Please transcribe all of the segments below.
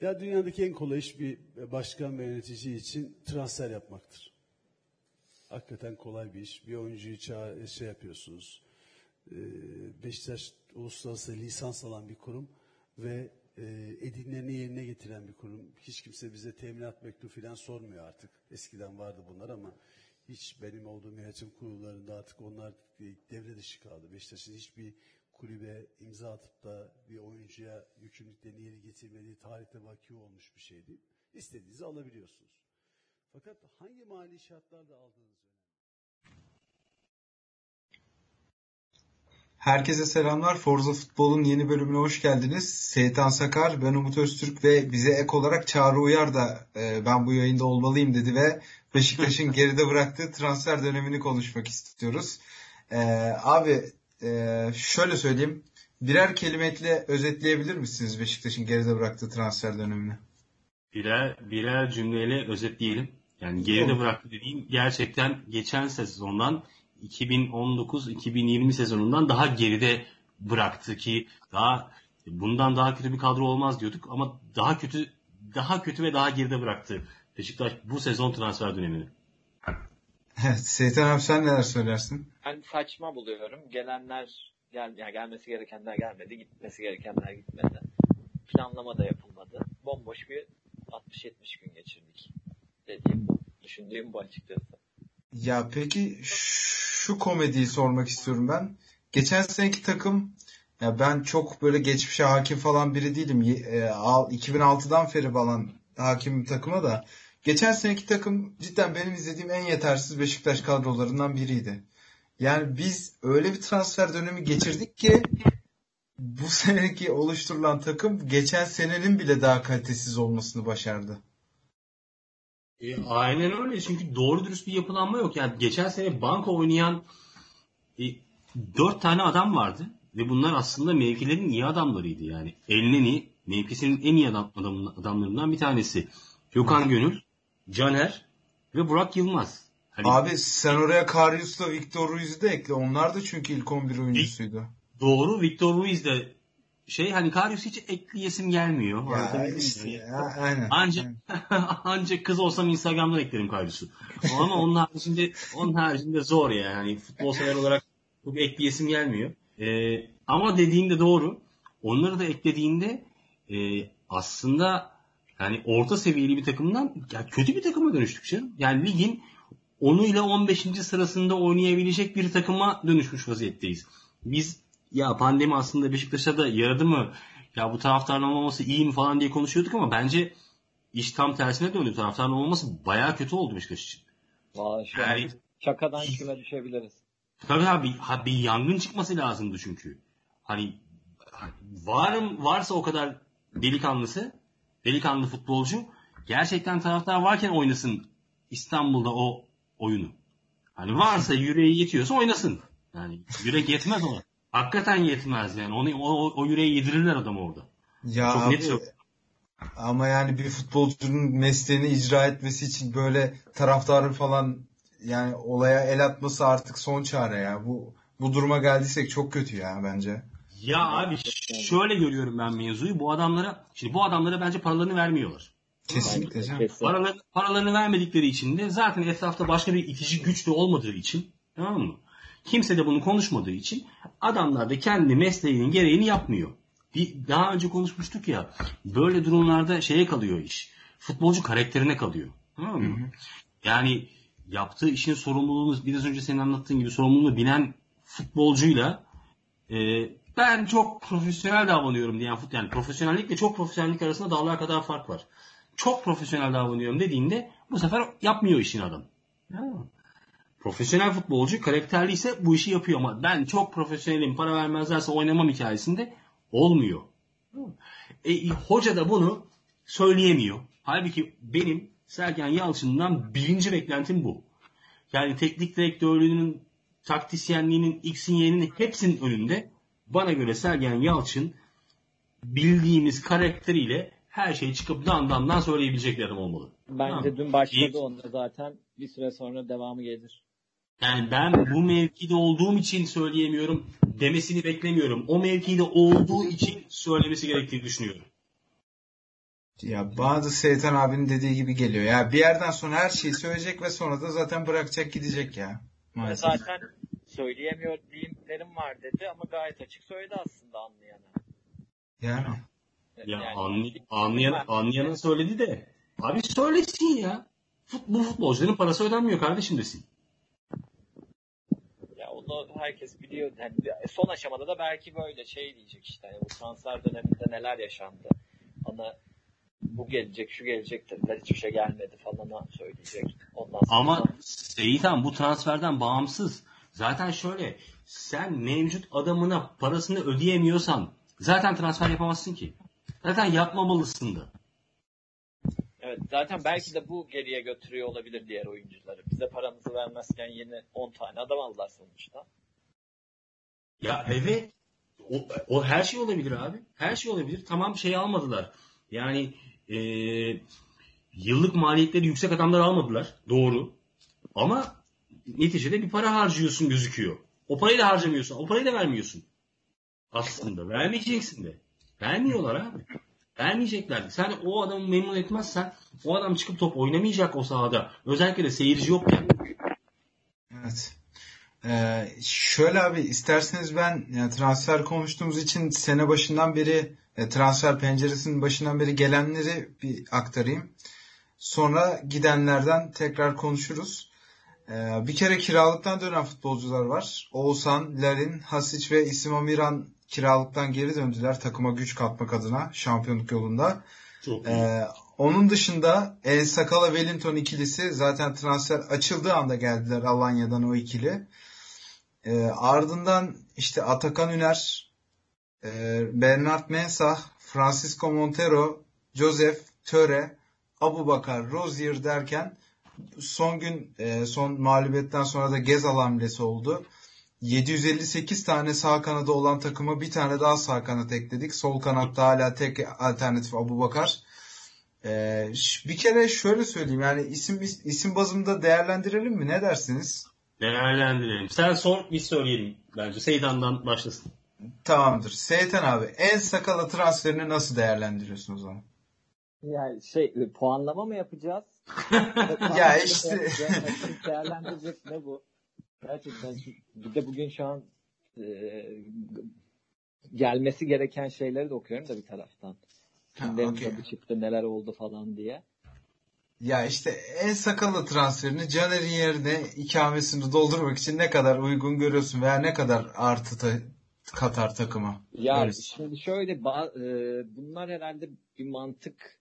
Ya dünyadaki en kolay iş bir başkan ve yönetici için transfer yapmaktır. Hakikaten kolay bir iş. Bir oyuncuyu çağır, şey yapıyorsunuz. Ee, Beşiktaş uluslararası lisans alan bir kurum ve e, edinlerini yerine getiren bir kurum. Hiç kimse bize teminat mektubu falan sormuyor artık. Eskiden vardı bunlar ama hiç benim olduğum yönetim kurullarında artık onlar devre dışı kaldı. Beşiktaş'ın hiçbir kulübe imza atıp da bir oyuncuya yükümlülüklerini yerine getirmediği tarihte vaki olmuş bir şeydi. İstediğinizi alabiliyorsunuz. Fakat hangi mali şartlarda aldığınız önemli. Herkese selamlar. Forza Futbol'un yeni bölümüne hoş geldiniz. Seyitan Sakar, ben Umut Öztürk ve bize ek olarak Çağrı Uyar da e, ben bu yayında olmalıyım dedi ve Beşiktaş'ın geride bıraktığı transfer dönemini konuşmak istiyoruz. E, abi e, şöyle söyleyeyim. Birer kelimeyle özetleyebilir misiniz Beşiktaş'ın geride bıraktığı transfer dönemini? Birer, birer cümleyle özetleyelim. Yani geride Olur. bıraktı dediğim gerçekten geçen sezondan 2019-2020 sezonundan daha geride bıraktı ki daha bundan daha kötü bir kadro olmaz diyorduk ama daha kötü daha kötü ve daha geride bıraktı Beşiktaş bu sezon transfer dönemini. Evet, Seytan abi sen neler söylersin? Ben saçma buluyorum. Gelenler gel, yani gelmesi gerekenler gelmedi, gitmesi gerekenler gitmedi. Planlama da yapılmadı. Bomboş bir 60-70 gün geçirdik. Dediğim bu. Düşündüğüm bu açıkçası. Ya peki şu komediyi sormak istiyorum ben. Geçen seneki takım ya ben çok böyle geçmişe hakim falan biri değilim. E, 2006'dan beri falan hakim takıma da. Geçen seneki takım cidden benim izlediğim en yetersiz Beşiktaş kadrolarından biriydi. Yani biz öyle bir transfer dönemi geçirdik ki bu seneki oluşturulan takım geçen senenin bile daha kalitesiz olmasını başardı. E, aynen öyle çünkü doğru dürüst bir yapılanma yok. Yani geçen sene banka oynayan e, dört tane adam vardı ve bunlar aslında mevkilerin iyi adamlarıydı yani. Elneni mevkisinin en iyi adam, adam, adamlarından bir tanesi. Gökhan Gönül, Caner ve Burak Yılmaz. Hani, Abi sen oraya Karius'la Victor Ruiz'i de ekle. Onlar da çünkü ilk 11 oyuncusuydu. Doğru. Victor Ruiz de şey hani Karius hiç ekleyesim gelmiyor. Ya işte ya, aynen. Ancak ancak kız olsam Instagram'dan eklerim Karius'u. Ama onun haricinde onun haricinde zor ya. Yani futbol sever olarak çok ekleyesim gelmiyor. Ee, ama dediğinde doğru. Onları da eklediğinde e, aslında yani orta seviyeli bir takımdan ya kötü bir takıma dönüştük canım. Yani ligin 10 ile 15. sırasında oynayabilecek bir takıma dönüşmüş vaziyetteyiz. Biz ya pandemi aslında Beşiktaş'a da yaradı mı? Ya bu taraftarın olmaması iyi mi falan diye konuşuyorduk ama bence iş tam tersine döndü. Taraftarın olmaması bayağı kötü oldu Beşiktaş için. Valla şu yani, şakadan küme düşebiliriz. Tabii abi bir yangın çıkması lazımdı çünkü. Hani varım varsa o kadar delikanlısı, delikanlı futbolcu gerçekten taraftar varken oynasın İstanbul'da o oyunu. Hani varsa yüreği yetiyorsa oynasın. Yani yürek yetmez ona. Hakikaten yetmez yani. Onu, o, o yüreği yedirirler adamı orada. Ya Çok abi, net yok. Ama yani bir futbolcunun mesleğini icra etmesi için böyle taraftarı falan yani olaya el atması artık son çare ya. Bu bu duruma geldiysek çok kötü ya bence. Ya abi şöyle görüyorum ben mevzuyu. Bu adamlara şimdi bu adamlara bence paralarını vermiyorlar. Kesinlikle canım. Paralarını, paralarını vermedikleri için de zaten etrafta başka bir itici güç de olmadığı için tamam mı? Kimse de bunu konuşmadığı için adamlar da kendi mesleğinin gereğini yapmıyor. Bir, daha önce konuşmuştuk ya böyle durumlarda şeye kalıyor iş. Futbolcu karakterine kalıyor. Tamam mı? Hı hı. Yani yaptığı işin sorumluluğunu biraz önce senin anlattığın gibi sorumluluğunu binen futbolcuyla e, ben çok profesyonel davranıyorum diyen futbol yani profesyonellikle çok profesyonellik arasında dağlar kadar fark var. Çok profesyonel davranıyorum dediğinde bu sefer yapmıyor işin adam. Profesyonel futbolcu karakterli ise bu işi yapıyor ama ben çok profesyonelim para vermezlerse oynamam hikayesinde olmuyor. E, hoca da bunu söyleyemiyor. Halbuki benim Sergen Yalçın'dan birinci beklentim bu. Yani teknik direktörlüğünün, taktisyenliğinin, X'in Y'nin hepsinin önünde bana göre Sergen Yalçın bildiğimiz karakteriyle her şeyi çıkıp dan dan dan söyleyebilecek bir adam olmalı. Bence dün başladı onda zaten. Bir süre sonra devamı gelir. Yani ben bu mevkide olduğum için söyleyemiyorum demesini beklemiyorum. O mevkide olduğu için söylemesi gerektiğini düşünüyorum. Ya bazı Seytan abinin dediği gibi geliyor. Ya bir yerden sonra her şeyi söyleyecek ve sonra da zaten bırakacak gidecek ya. Maalesef. Zaten söyleyemiyor diyimlerim var dedi ama gayet açık söyledi aslında anlayana. Yani. Ya Yani- anlay- anlayan, anlayanın söyledi de. Abi söylesin ya. Fut, bu futbolcuların parası ödenmiyor kardeşim desin. Ya onu herkes biliyor. Yani son aşamada da belki böyle şey diyecek işte. Hani bu transfer döneminde neler yaşandı. Bana bu gelecek, şu gelecek dediler. Hiçbir şey gelmedi falan söyleyecek. Ondan sonra Ama Seyitan bu transferden bağımsız. Zaten şöyle sen mevcut adamına parasını ödeyemiyorsan zaten transfer yapamazsın ki. Zaten yapmamalısın da. Evet zaten belki de bu geriye götürüyor olabilir diğer oyuncuları. Bize paramızı vermezken yeni 10 tane adam aldılar sonuçta. Ya evet. O, o her şey olabilir abi. Her şey olabilir. Tamam şey almadılar. Yani eee, yıllık maliyetleri yüksek adamlar almadılar. Doğru. Ama neticede bir para harcıyorsun gözüküyor. O parayı da harcamıyorsun. O parayı da vermiyorsun. Aslında. Vermeyeceksin de. Vermiyorlar abi. Vermeyecekler. Sen o adamı memnun etmezsen o adam çıkıp top oynamayacak o sahada. Özellikle de seyirci yokken. Evet. Ee, şöyle abi isterseniz ben yani transfer konuştuğumuz için sene başından beri e, transfer penceresinin başından beri gelenleri bir aktarayım. Sonra gidenlerden tekrar konuşuruz. Ee, bir kere kiralıktan dönen futbolcular var. Oğuzhan, Larin, Hasic ve İsim Amiran kiralıktan geri döndüler takıma güç katmak adına şampiyonluk yolunda. Çok iyi. Ee, onun dışında El Sakala Wellington ikilisi zaten transfer açıldığı anda geldiler Alanya'dan o ikili. Ee, ardından işte Atakan Üner, e, Bernard Mensah, Francisco Montero, Joseph Töre, Abu Bakar, Rozier derken son gün e, son mağlubiyetten sonra da Gezal hamlesi oldu. 758 tane sağ kanadı olan takıma bir tane daha sağ kanat ekledik. Sol kanatta hala tek alternatif Abu Bakar. Ee, ş- bir kere şöyle söyleyeyim yani isim isim bazında değerlendirelim mi? Ne dersiniz? Değerlendirelim. Sen sor biz söyleyelim bence. Seydan'dan başlasın. Tamamdır. Seyten abi en sakala transferini nasıl değerlendiriyorsun o zaman? Yani şey e, puanlama mı yapacağız? Ya işte. Değerlendirecek ne bu? Gerçekten bir de bugün şu an e, gelmesi gereken şeyleri de okuyorum da bir taraftan. Kimlerin okey. tadı çıktı neler oldu falan diye. Ya işte en sakalı transferini Caner'in yerine ikamesini doldurmak için ne kadar uygun görüyorsun veya ne kadar artı ta- katar takıma? Ya Öyle. şimdi şöyle ba- e, bunlar herhalde bir mantık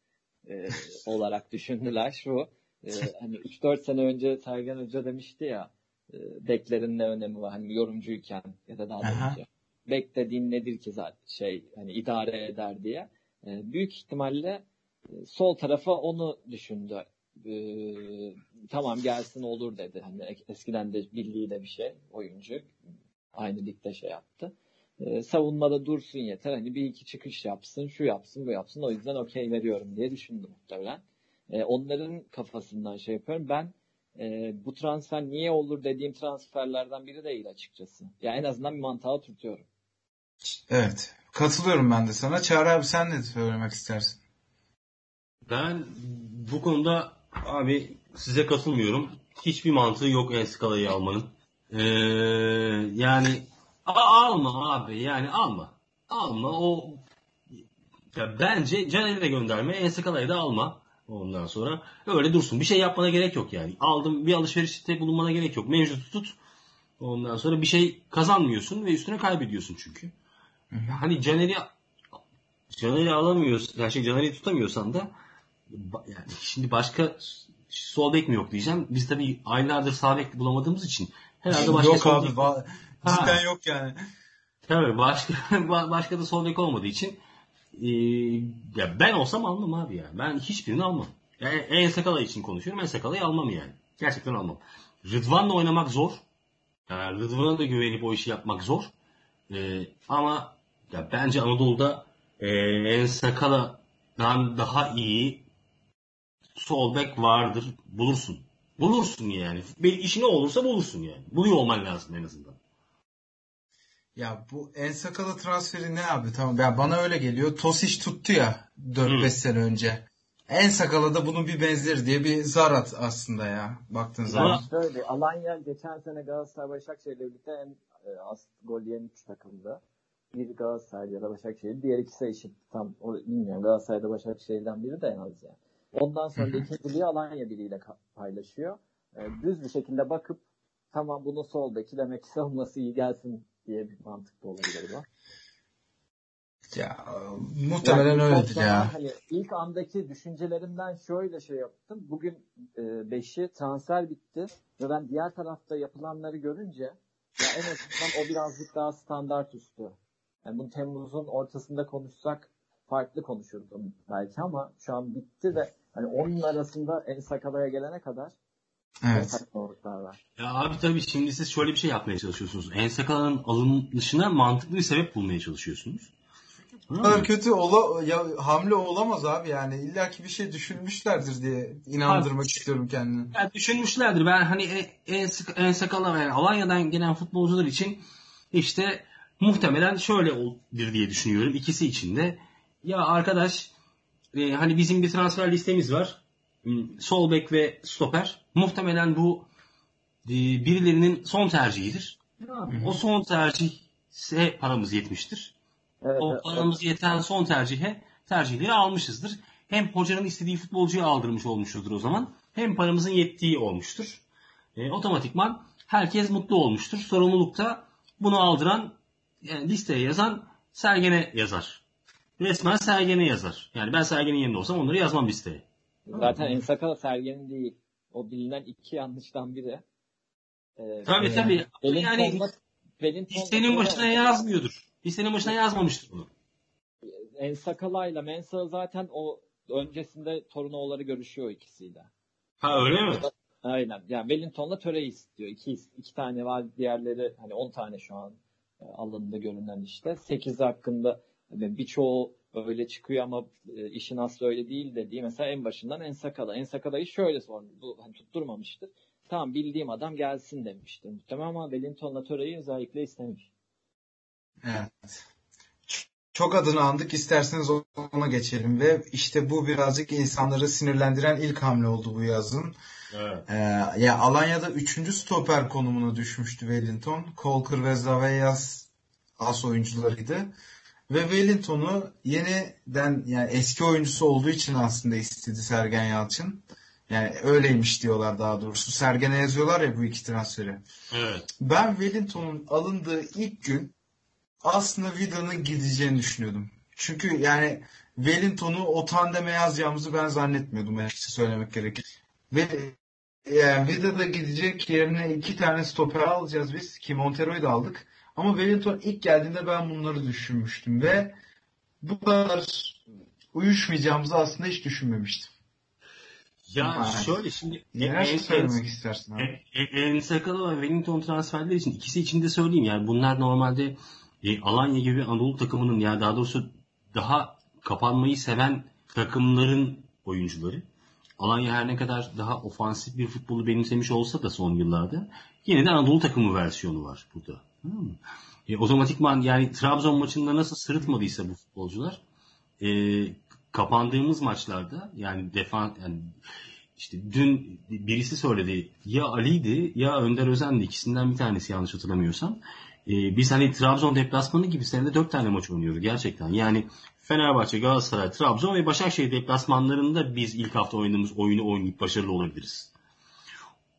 e, olarak düşündüler şu. E, hani 3-4 sene önce Sergen Hoca demişti ya e, beklerin ne önemi var hani yorumcuyken ya da daha da Aha. önce. Bek dediğin nedir ki zaten şey hani idare eder diye. E, büyük ihtimalle e, sol tarafa onu düşündü. E, tamam gelsin olur dedi. Hani eskiden de bildiği de bir şey oyuncu. Aynı ligde şey yaptı. E, savunmada dursun yeter. Hani bir iki çıkış yapsın, şu yapsın, bu yapsın. O yüzden okey veriyorum diye düşündüm muhtemelen. E, onların kafasından şey yapıyorum. Ben e, bu transfer niye olur dediğim transferlerden biri değil açıkçası. Ya en azından bir mantığa oturtuyorum. Evet. Katılıyorum ben de sana. Çağrı abi sen ne söylemek istersin? Ben bu konuda abi size katılmıyorum. Hiçbir mantığı yok en skalayı almanın. Ee, yani alma abi yani alma. Alma o ya bence Caner'i de gönderme en skalayı da alma. Ondan sonra öyle dursun. Bir şey yapmana gerek yok yani. Aldım bir alışverişte bulunmana gerek yok. Mevcut tut. Ondan sonra bir şey kazanmıyorsun ve üstüne kaybediyorsun çünkü. Hani Caner'i Caner'i alamıyorsun. Yani şey Caner'i tutamıyorsan da yani şimdi başka sol bek mi yok diyeceğim. Biz tabii aylardır sağ bek bulamadığımız için herhalde başka yok abi. va-. Cidden yok yani. Tabii başka başka da sol bek olmadığı için e, ya ben olsam almam abi ya. Ben hiçbirini almam. Yani en sakala için konuşuyorum. En sakalayı almam yani. Gerçekten almam. Rıdvan'la oynamak zor. Yani Rıdvan'a da güvenip o işi yapmak zor. E, ama ya bence Anadolu'da e, en sakala'dan daha iyi sol bek vardır. Bulursun. Bulursun yani. Bir işin ne olursa bulursun yani. Buluyor olman lazım en azından. Ya bu en sakalı transferi ne abi? Tamam ya bana öyle geliyor. Tosic tuttu ya 4-5 Hı. sene önce. En sakalı da bunun bir benzeri diye bir zarat aslında ya. Baktığın Ama- zaman. Şöyle Alanya geçen sene Galatasaray Başakşehir'le birlikte en e, az gol yiyen 3 takımda. Bir Galatasaray ya da Başakşehir, diğer ikisi eşit. Tam o, bilmiyorum Galatasaray'da Başakşehir'den biri de en az yani. Ondan sonra da ikinciliği Alanya biriyle paylaşıyor. E, düz bir şekilde bakıp tamam bunu sol beki demek ki savunması iyi gelsin diye bir mantık da olabilir bu. Ya muhtemelen Yani öyledir ya. Hani ilk andaki düşüncelerimden şöyle şey yaptım. Bugün 5'i transfer bitti ve ben diğer tarafta yapılanları görünce ya en azından o birazcık daha standart üstü. Yani bunu Temmuz'un ortasında konuşsak farklı konuşurdum belki ama şu an bitti ve hani onun arasında en sakalaya gelene kadar Evet. Ya abi tabii şimdi siz şöyle bir şey yapmaya çalışıyorsunuz. Ensakala'nın alınışına mantıklı bir sebep bulmaya çalışıyorsunuz. Bu kadar kötü ola, ya, hamle olamaz abi yani. İlla ki bir şey düşünmüşlerdir diye inandırmak Abi- istiyorum kendimi. Yani düşünmüşlerdir. Ben hani en, en, sık- en sakala yani Alanya'dan gelen futbolcular için işte muhtemelen şöyle olabilir diye düşünüyorum. İkisi için de. Ya arkadaş e, hani bizim bir transfer listemiz var. Sol bek ve stoper. Muhtemelen bu e, birilerinin son tercihidir. O son tercihse paramız yetmiştir. Evet, O evet. paramız yeten son tercihe tercihleri almışızdır. Hem hocanın istediği futbolcuyu aldırmış olmuşuzdur o zaman. Hem paramızın yettiği olmuştur. E, otomatikman herkes mutlu olmuştur. Sorumluluk da bunu aldıran yani listeye yazan Sergen'e yazar. Resmen Sergen'e yazar. Yani ben Sergen'in yerinde olsam onları yazmam listeye. Zaten Ensakala Sergen'in değil. O bilinen iki yanlıştan biri. Ee, Tabii tabii. Yani Wellington'la Wellington'la listenin başına yazmıyordur. Listenin başına yazmamıştır bunu. Ensakala'yla Mensa zaten o öncesinde Torunoğulları görüşüyor ikisiyle. Ha öyle mi? Aynen. Yani Wellington'la Töre'yi istiyor. İki, iki tane var. Diğerleri hani 10 tane şu an e, alındı görünen işte. 8 hakkında hani birçoğu öyle çıkıyor ama e, işin aslı öyle değil dediği mesela en başından Ensakala. Ensakala'yı şöyle sordu. Bu hani tutturmamıştır. Tamam bildiğim adam gelsin demiştir muhtemelen ama Wellington'la Töre'yi özellikle istemiş. Evet. Çok adını andık isterseniz ona geçelim ve işte bu birazcık insanları sinirlendiren ilk hamle oldu bu yazın. Evet. Ee, ya Alanya'da 3. stoper konumuna düşmüştü Wellington. Kolkır ve Zaveyas as oyuncularıydı. Ve Wellington'u yeniden yani eski oyuncusu olduğu için aslında istedi Sergen Yalçın. Yani öyleymiş diyorlar daha doğrusu. Sergen'e yazıyorlar ya bu iki transferi. Evet. Ben Wellington'un alındığı ilk gün aslında Vida'nın gideceğini düşünüyordum. Çünkü yani Wellington'u o tandeme yazacağımızı ben zannetmiyordum açıkça söylemek gerekir. Ve yani Vida da gidecek yerine iki tane stoper alacağız biz ki Montero'yu da aldık. Ama Wellington ilk geldiğinde ben bunları düşünmüştüm ve bu kadar uyuşmayacağımızı aslında hiç düşünmemiştim. Ya Evet. şöyle şimdi Neler en- en- söylemek istersin abi? E, e, Ensakala ve Wellington transferleri için ikisi için de söyleyeyim yani bunlar normalde e, Alanya gibi Anadolu takımının ya daha doğrusu daha kapanmayı seven takımların oyuncuları. Alanya her ne kadar daha ofansif bir futbolu benimsemiş olsa da son yıllarda yine de Anadolu takımı versiyonu var burada. Tamam mı? E, otomatikman yani Trabzon maçında nasıl sırıtmadıysa bu futbolcular e, kapandığımız maçlarda yani defan yani işte dün birisi söyledi ya Ali'ydi ya Önder Özen'di ikisinden bir tanesi yanlış hatırlamıyorsam. Ee, biz hani Trabzon deplasmanı gibi senede dört tane maç oynuyoruz gerçekten. Yani Fenerbahçe, Galatasaray, Trabzon ve Başakşehir deplasmanlarında biz ilk hafta oynadığımız oyunu oynayıp başarılı olabiliriz.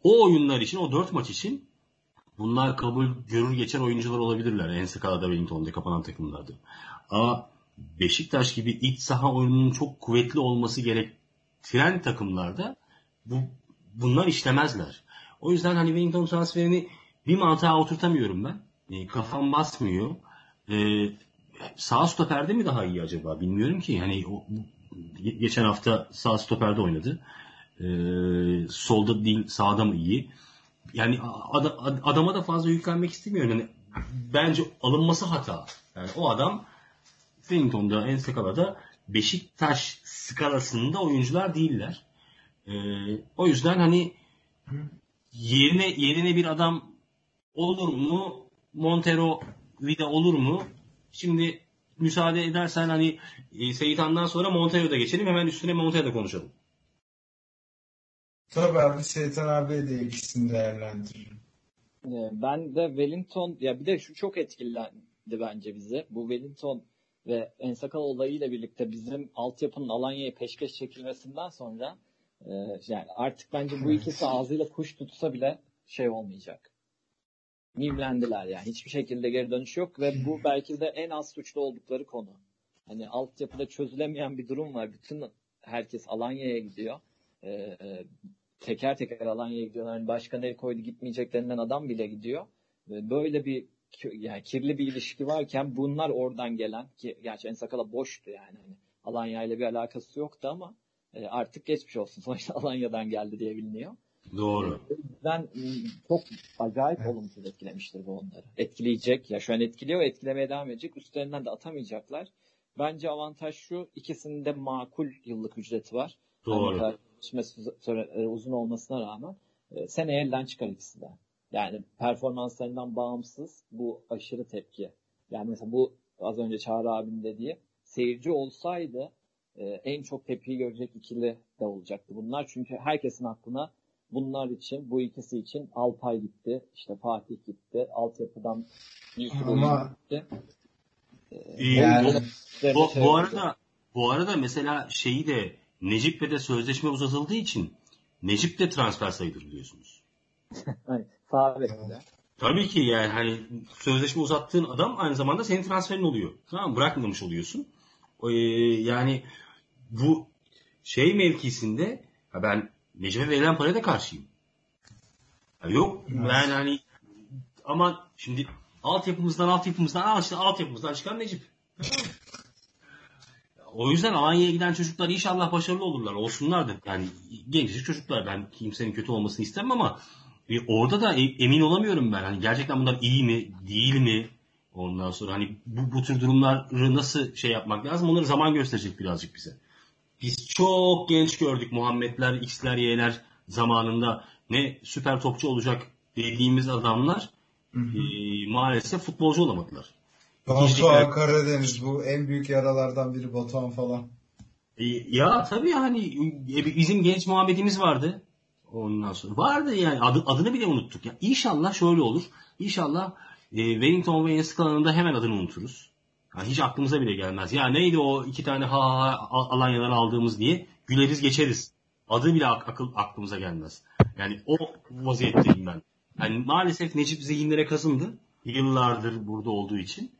O oyunlar için, o dört maç için bunlar kabul görür geçer oyuncular olabilirler. En Ensakala'da, Wellington'da kapanan takımlarda. Ama Beşiktaş gibi iç saha oyununun çok kuvvetli olması gerektiren takımlarda bu bunlar işlemezler. O yüzden hani Wellington transferini bir mantığa oturtamıyorum ben. E, kafam basmıyor. E, sağ stoperde mi daha iyi acaba? Bilmiyorum ki. Hani o, ge- geçen hafta sağ stoperde oynadı. E, solda değil sağda mı iyi? Yani ad- adama da fazla yüklenmek istemiyorum. Yani bence alınması hata. Yani o adam Wellington'da, Ensekala'da Beşiktaş skalasında oyuncular değiller. Ee, o yüzden hani yerine yerine bir adam olur mu? Montero Vida olur mu? Şimdi müsaade edersen hani e, Seyitan'dan sonra Montero'da geçelim. Hemen üstüne Montero'da konuşalım. Tabii abi Seytan abi de ikisini değerlendiririm. Ee, Ben de Wellington ya bir de şu çok etkilendi bence bizi. Bu Wellington ve Ensakal olayıyla birlikte bizim altyapının Alanya'ya peşkeş çekilmesinden sonra e, yani artık bence bu ikisi ağzıyla kuş tutsa bile şey olmayacak. Mimlendiler yani. Hiçbir şekilde geri dönüş yok ve bu belki de en az suçlu oldukları konu. Hani altyapıda çözülemeyen bir durum var. Bütün herkes Alanya'ya gidiyor. Ee, e, teker teker Alanya'ya gidiyorlar. Hani başkan el koydu gitmeyecek denilen adam bile gidiyor. Böyle bir yani kirli bir ilişki varken bunlar oradan gelen ki gerçi Ensakala boştu yani. Hani Alanya ile bir alakası yoktu ama e, artık geçmiş olsun. Sonuçta Alanya'dan geldi diye biliniyor. Doğru. O yüzden m, çok acayip olumsuz etkilemiştir bu onları. Etkileyecek. Ya şu an etkiliyor, etkilemeye devam edecek. Üstlerinden de atamayacaklar. Bence avantaj şu, ikisinin de makul yıllık ücreti var. Doğru. Hani süresi süre- e, uzun olmasına rağmen e, seneye elden çıkar ikisi de. Yani performanslarından bağımsız bu aşırı tepki. Yani mesela bu az önce Çağrı abinin dediği seyirci olsaydı e, en çok tepkiyi görecek ikili de olacaktı bunlar. Çünkü herkesin aklına bunlar için, bu ikisi için Alpay gitti, işte Fatih gitti, altyapıdan Yusuf Ama- gitti. Yani- Bu, bu arada bu arada mesela şeyi de Necip'le de sözleşme uzatıldığı için Necip de transfer sayılır biliyorsunuz. hani, sağ bekle. Tabii ki yani hani sözleşme uzattığın adam aynı zamanda senin transferin oluyor. Tamam mı? Bırakmamış oluyorsun. Ee, yani bu şey mevkisinde ha ben Necip'e verilen paraya da karşıyım. Ha yok ben hani ama şimdi altyapımızdan altyapımızdan al işte altyapımızdan çıkan Necip. O yüzden Alanya'ya giden çocuklar inşallah başarılı olurlar. Olsunlar da yani gencecik çocuklar. Ben kimsenin kötü olmasını istemem ama e, orada da e- emin olamıyorum ben. Hani gerçekten bunlar iyi mi, değil mi? Ondan sonra hani bu, bu tür durumları nasıl şey yapmak lazım? Onları zaman gösterecek birazcık bize. Biz çok genç gördük Muhammedler, X'ler, Y'ler zamanında ne süper topçu olacak dediğimiz adamlar e, maalesef futbolcu olamadılar. Batuhan Karadeniz bu en büyük yaralardan biri Batuhan falan. E, Ya tabii hani bizim genç Muhammed'imiz vardı. Ondan sonra vardı yani adı, adını bile unuttuk. Ya İnşallah şöyle olur. İnşallah e, Wellington ve Enskalan'ın da hemen adını unuturuz. Ha, hiç aklımıza bile gelmez. Ya neydi o iki tane ha ha ha Al- Alanya'dan aldığımız diye güleriz geçeriz. Adı bile ak- akıl aklımıza gelmez. Yani o vaziyetteyim ben. Yani maalesef Necip zihinlere kazındı. Yıllardır burada olduğu için.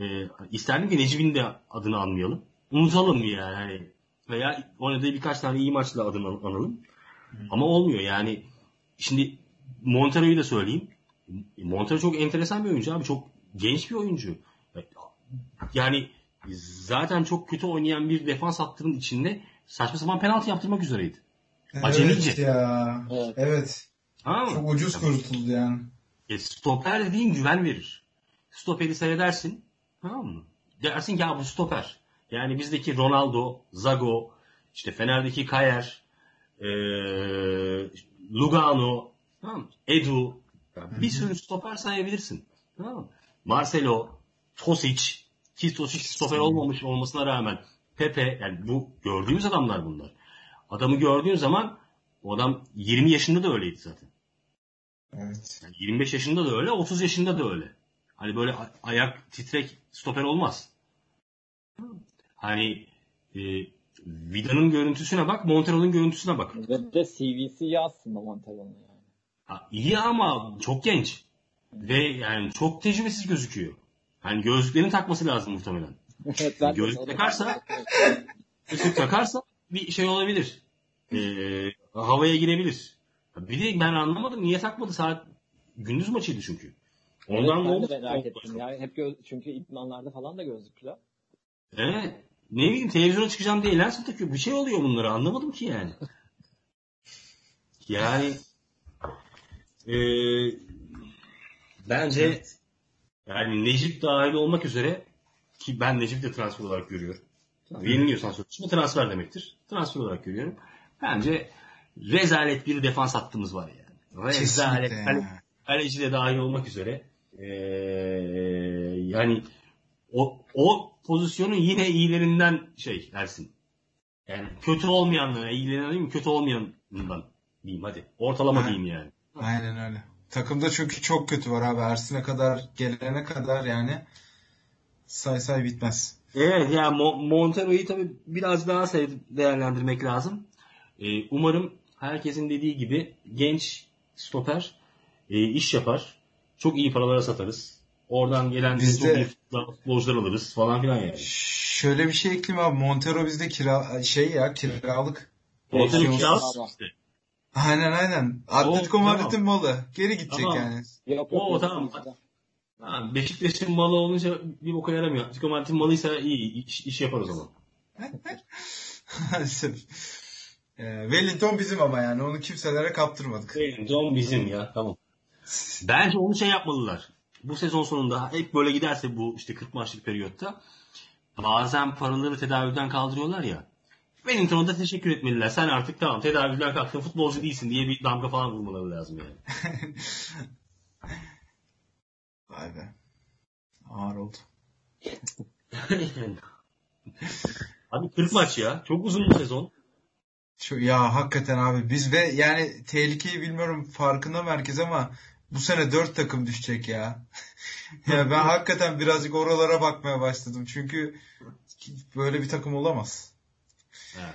E, isterdim ki Necip'in de adını anmayalım. Unutalım yani. Hani veya oynadığı birkaç tane iyi maçla adını an- analım. Ama olmuyor yani. Şimdi Montero'yu da söyleyeyim. Montero çok enteresan bir oyuncu abi. Çok genç bir oyuncu. Yani zaten çok kötü oynayan bir defans hattının içinde saçma sapan penaltı yaptırmak üzereydi. Acemice. Evet ya. Evet. Evet. Tamam mı? Çok ucuz kurtuldu yani. E, stoper dediğin güven verir. Stoperi seyredersin. Tamam mı? Dersin ya bu stoper. Yani bizdeki Ronaldo, Zago, işte Fener'deki Kayer, e, Lugano, tamam mı? Edu. Yani bir sürü stoper sayabilirsin. Tamam mı? Marcelo, Tosic, ki Tosic stoper olmamış olmasına rağmen Pepe, yani bu gördüğümüz adamlar bunlar. Adamı gördüğün zaman o adam 20 yaşında da öyleydi zaten. Evet. Yani 25 yaşında da öyle, 30 yaşında da öyle. Hani böyle ayak titrek stoper olmaz. Hani e, Vida'nın görüntüsüne bak, Montero'nun görüntüsüne bak. Ve de CVC iyi aslında Montero'nun yani. Ha, iyi ama çok genç. Ve yani çok tecrübesiz gözüküyor. Hani gözlüklerini takması lazım muhtemelen. Evet, Gözlük takarsa- Gözlük takarsa bir şey olabilir. E, havaya girebilir. Bir de ben anlamadım niye takmadı saat gündüz maçıydı çünkü. Evet, Ondan ne ben de merak ettim. Yani hep göz, çünkü idmanlarda falan da gözlüklü. Evet. Ne bileyim televizyona çıkacağım diye lens takıyor? Bir şey oluyor bunlara anlamadım ki yani. Yani eee bence yani Necip dahil olmak üzere ki ben Necip de transfer olarak görüyorum. Yeniliyorsan sözleşme transfer demektir. Transfer olarak görüyorum. Bence rezalet bir defans hattımız var yani. Rezalet. Kesinlikle kaleci de dahil olmak üzere eee Yani o, o pozisyonun yine iyilerinden şey Ersin. Yani kötü olmayanlara, iyilerinden değil mi? Kötü olmayanından diyeyim hadi. Ortalama Ha. diyeyim yani. Aynen öyle. Takımda çünkü çok kötü var abi. Ersin'e kadar gelene kadar yani say say bitmez. Evet yani Mo- Montero'yu tabii biraz daha değerlendirmek lazım. Ee, umarım herkesin dediği gibi genç stoper e, iş yapar. Çok iyi paralara satarız. Oradan gelen Biz çok iyi futbolcular alırız falan filan yani. Şöyle bir şey ekleyeyim abi. Montero bizde kira şey ya kiralık. Montero Opsiyonsuz. kiralık işte. Aynen aynen. Atletico tamam. Madrid'in malı. Geri gidecek Tamam. yani. Yok, yok, Oo, yok, tamam. Ha, Beşiktaş'ın malı olunca bir boka yaramıyor. Atletico Madrid'in malıysa iyi iş, iş yapar o zaman. Wellington bizim ama yani onu kimselere kaptırmadık. John bizim ya tamam. Bence onu şey yapmalılar. Bu sezon sonunda hep böyle giderse bu işte 40 maçlık periyotta bazen paraları tedavülden kaldırıyorlar ya. Wellington'a da teşekkür etmeliler. Sen artık tamam tedavülden kalktın futbolcu değilsin diye bir damga falan vurmaları lazım yani. Vay be. Ağır oldu. Abi 40 maç ya. Çok uzun bu sezon. Şu, ya hakikaten abi biz ve yani tehlikeyi bilmiyorum farkında mı herkes ama bu sene dört takım düşecek ya. ya ben hakikaten birazcık oralara bakmaya başladım. Çünkü böyle bir takım olamaz. Ha.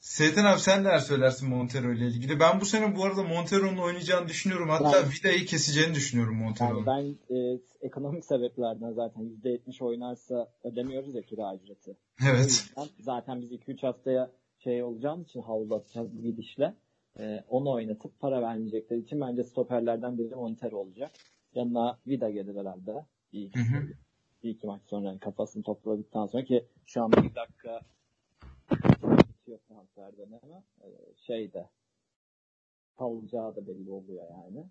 Seyten abi sen neler söylersin Montero ile ilgili? Ben bu sene bu arada Montero'nun oynayacağını düşünüyorum. Hatta Ben- Vida'yı keseceğini düşünüyorum Montero'nun. Yani ben e, ekonomik sebeplerden zaten %70 oynarsa ödemiyoruz ya kira ücreti. Evet. zaten biz 2-3 haftaya şey olacağımız için havlu atacağız bir gidişle. E, onu oynatıp para vermeyecekleri için bence stoperlerden biri Montero olacak. Yanına Vida gelir herhalde. Bir iki, Hı hı. bir iki maç sonra kafasını topladıktan sonra ki şu an bir dakika bitiyor transfer dönemi. E, şeyde kalacağı da belli oluyor yani.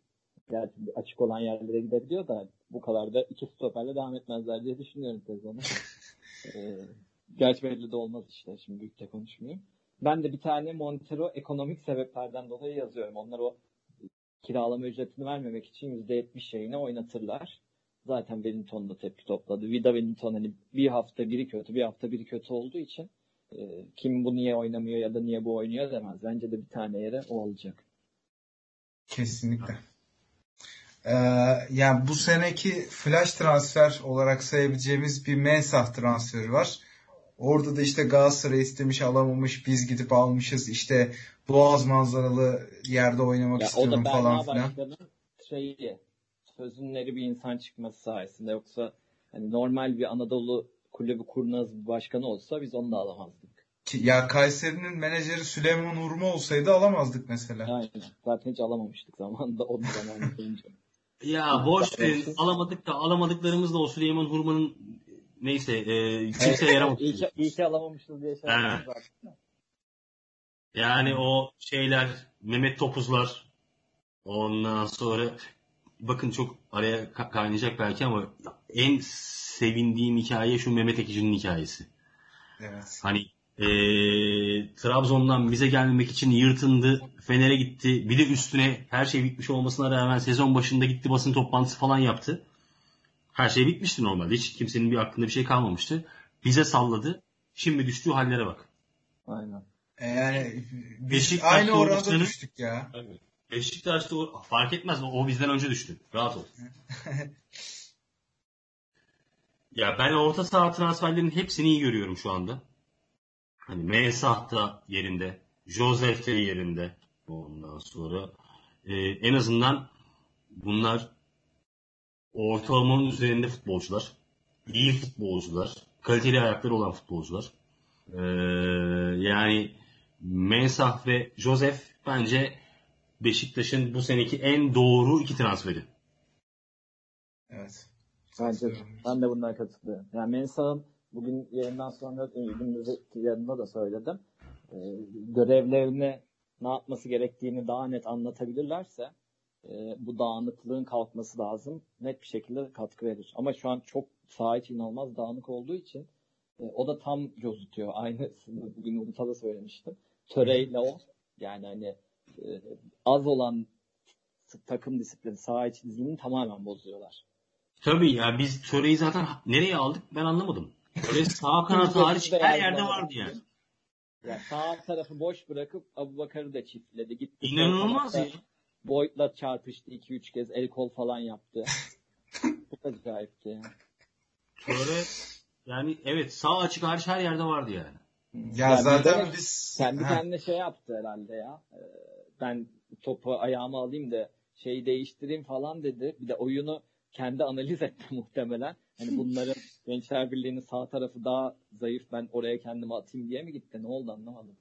Gerçi açık olan yerlere gidebiliyor da bu kadar da iki stoperle devam etmezler diye düşünüyorum sezonu. ee, gerçi belli de olmaz işte. Şimdi büyük de konuşmayayım. Ben de bir tane Montero ekonomik sebeplerden dolayı yazıyorum. Onlar o kiralama ücretini vermemek için %70 şeyini oynatırlar. Zaten Wellington da tepki topladı. Vida Wellington hani bir hafta biri kötü, bir hafta biri kötü olduğu için e, kim bu niye oynamıyor ya da niye bu oynuyor demez. Bence de bir tane yere o olacak. Kesinlikle. Ee, yani bu seneki flash transfer olarak sayabileceğimiz bir Mensah transferi var. Orada da işte Galatasaray istemiş alamamış biz gidip almışız işte Boğaz manzaralı yerde oynamak Ya o istiyorum da falan filan. Şeyi, sözünleri bir insan çıkması sayesinde yoksa hani normal bir Anadolu kulübü kurnaz bir başkanı olsa biz onu da alamazdık. Ki- Ya Kayseri'nin menajeri Süleyman Urma olsaydı alamazdık mesela. Aynen. Zaten hiç alamamıştık zamanında o zaman önce. Ya boş verin. Alamadık da alamadıklarımız da o Süleyman Hurman'ın neyse e, kimseye yaramadı. iyi, ki, iyi ki alamamışız diye şey. Yani o şeyler Mehmet Topuzlar ondan sonra bakın çok araya ka- kaynayacak belki ama en sevindiğim hikaye şu Mehmet Ekici'nin hikayesi. Evet. Hani eee, Trabzon'dan bize gelmemek için yırtındı. Fener'e gitti. Bir de üstüne her şey bitmiş olmasına rağmen sezon başında gitti basın toplantısı falan yaptı. Her şey bitmişti normalde. Hiç kimsenin bir aklında bir şey kalmamıştı. Bize salladı. Şimdi düştüğü hallere bak. Aynen. E Yani biz Beşiktaş aynı oranda düştük ya. Beşiktaş'ta o, fark etmez. O, o bizden önce düştü. Rahat ol. ya ben orta saha transferlerinin hepsini iyi görüyorum şu anda. Hani Mensah da yerinde. Joseph de yerinde. Ondan sonra e, en azından bunlar ortalamanın üzerinde futbolcular. İyi futbolcular. Kaliteli ayakları olan futbolcular. E, yani Mensah ve Joseph bence Beşiktaş'ın bu seneki en doğru iki transferi. Evet. Bence. Ben de bundan katılıyorum. Yani Mensah'ın bugün yayından sonra e, gündüz yanında da söyledim. Ee, görevlerini ne yapması gerektiğini daha net anlatabilirlerse e, bu dağınıklığın kalkması lazım. Net bir şekilde katkı verir. Ama şu an çok saha içi inanılmaz dağınık olduğu için e, o da tam cozutuyor. Aynı bugün Umut'a da söylemiştim. Töreyle o. Yani hani e, az olan takım disiplini, saha içi dizilimi tamamen bozuyorlar. Tabii ya biz Töre'yi zaten nereye aldık ben anlamadım. Töre sağ kanat hariç her yerde vardı yani. Ya sağ tarafı boş bırakıp Abubakar'ı da çiftledi. Gitti. İnanılmaz ya. Boyd'la çarpıştı 2-3 kez. El kol falan yaptı. Bu da acayipti ya. Töre yani evet sağ açık hariç her yerde vardı yani. Ya, Ya zaten bir de biz Kendi Ha, kendine şey yaptı herhalde ya. Ee, Ben topu ayağıma alayım da şeyi değiştireyim falan dedi. Bir de oyunu kendi analiz etti muhtemelen. Hani bunların Gençler Birliği'nin sağ tarafı daha zayıf ben oraya kendimi atayım diye mi gitti? Ne oldu anlamadım.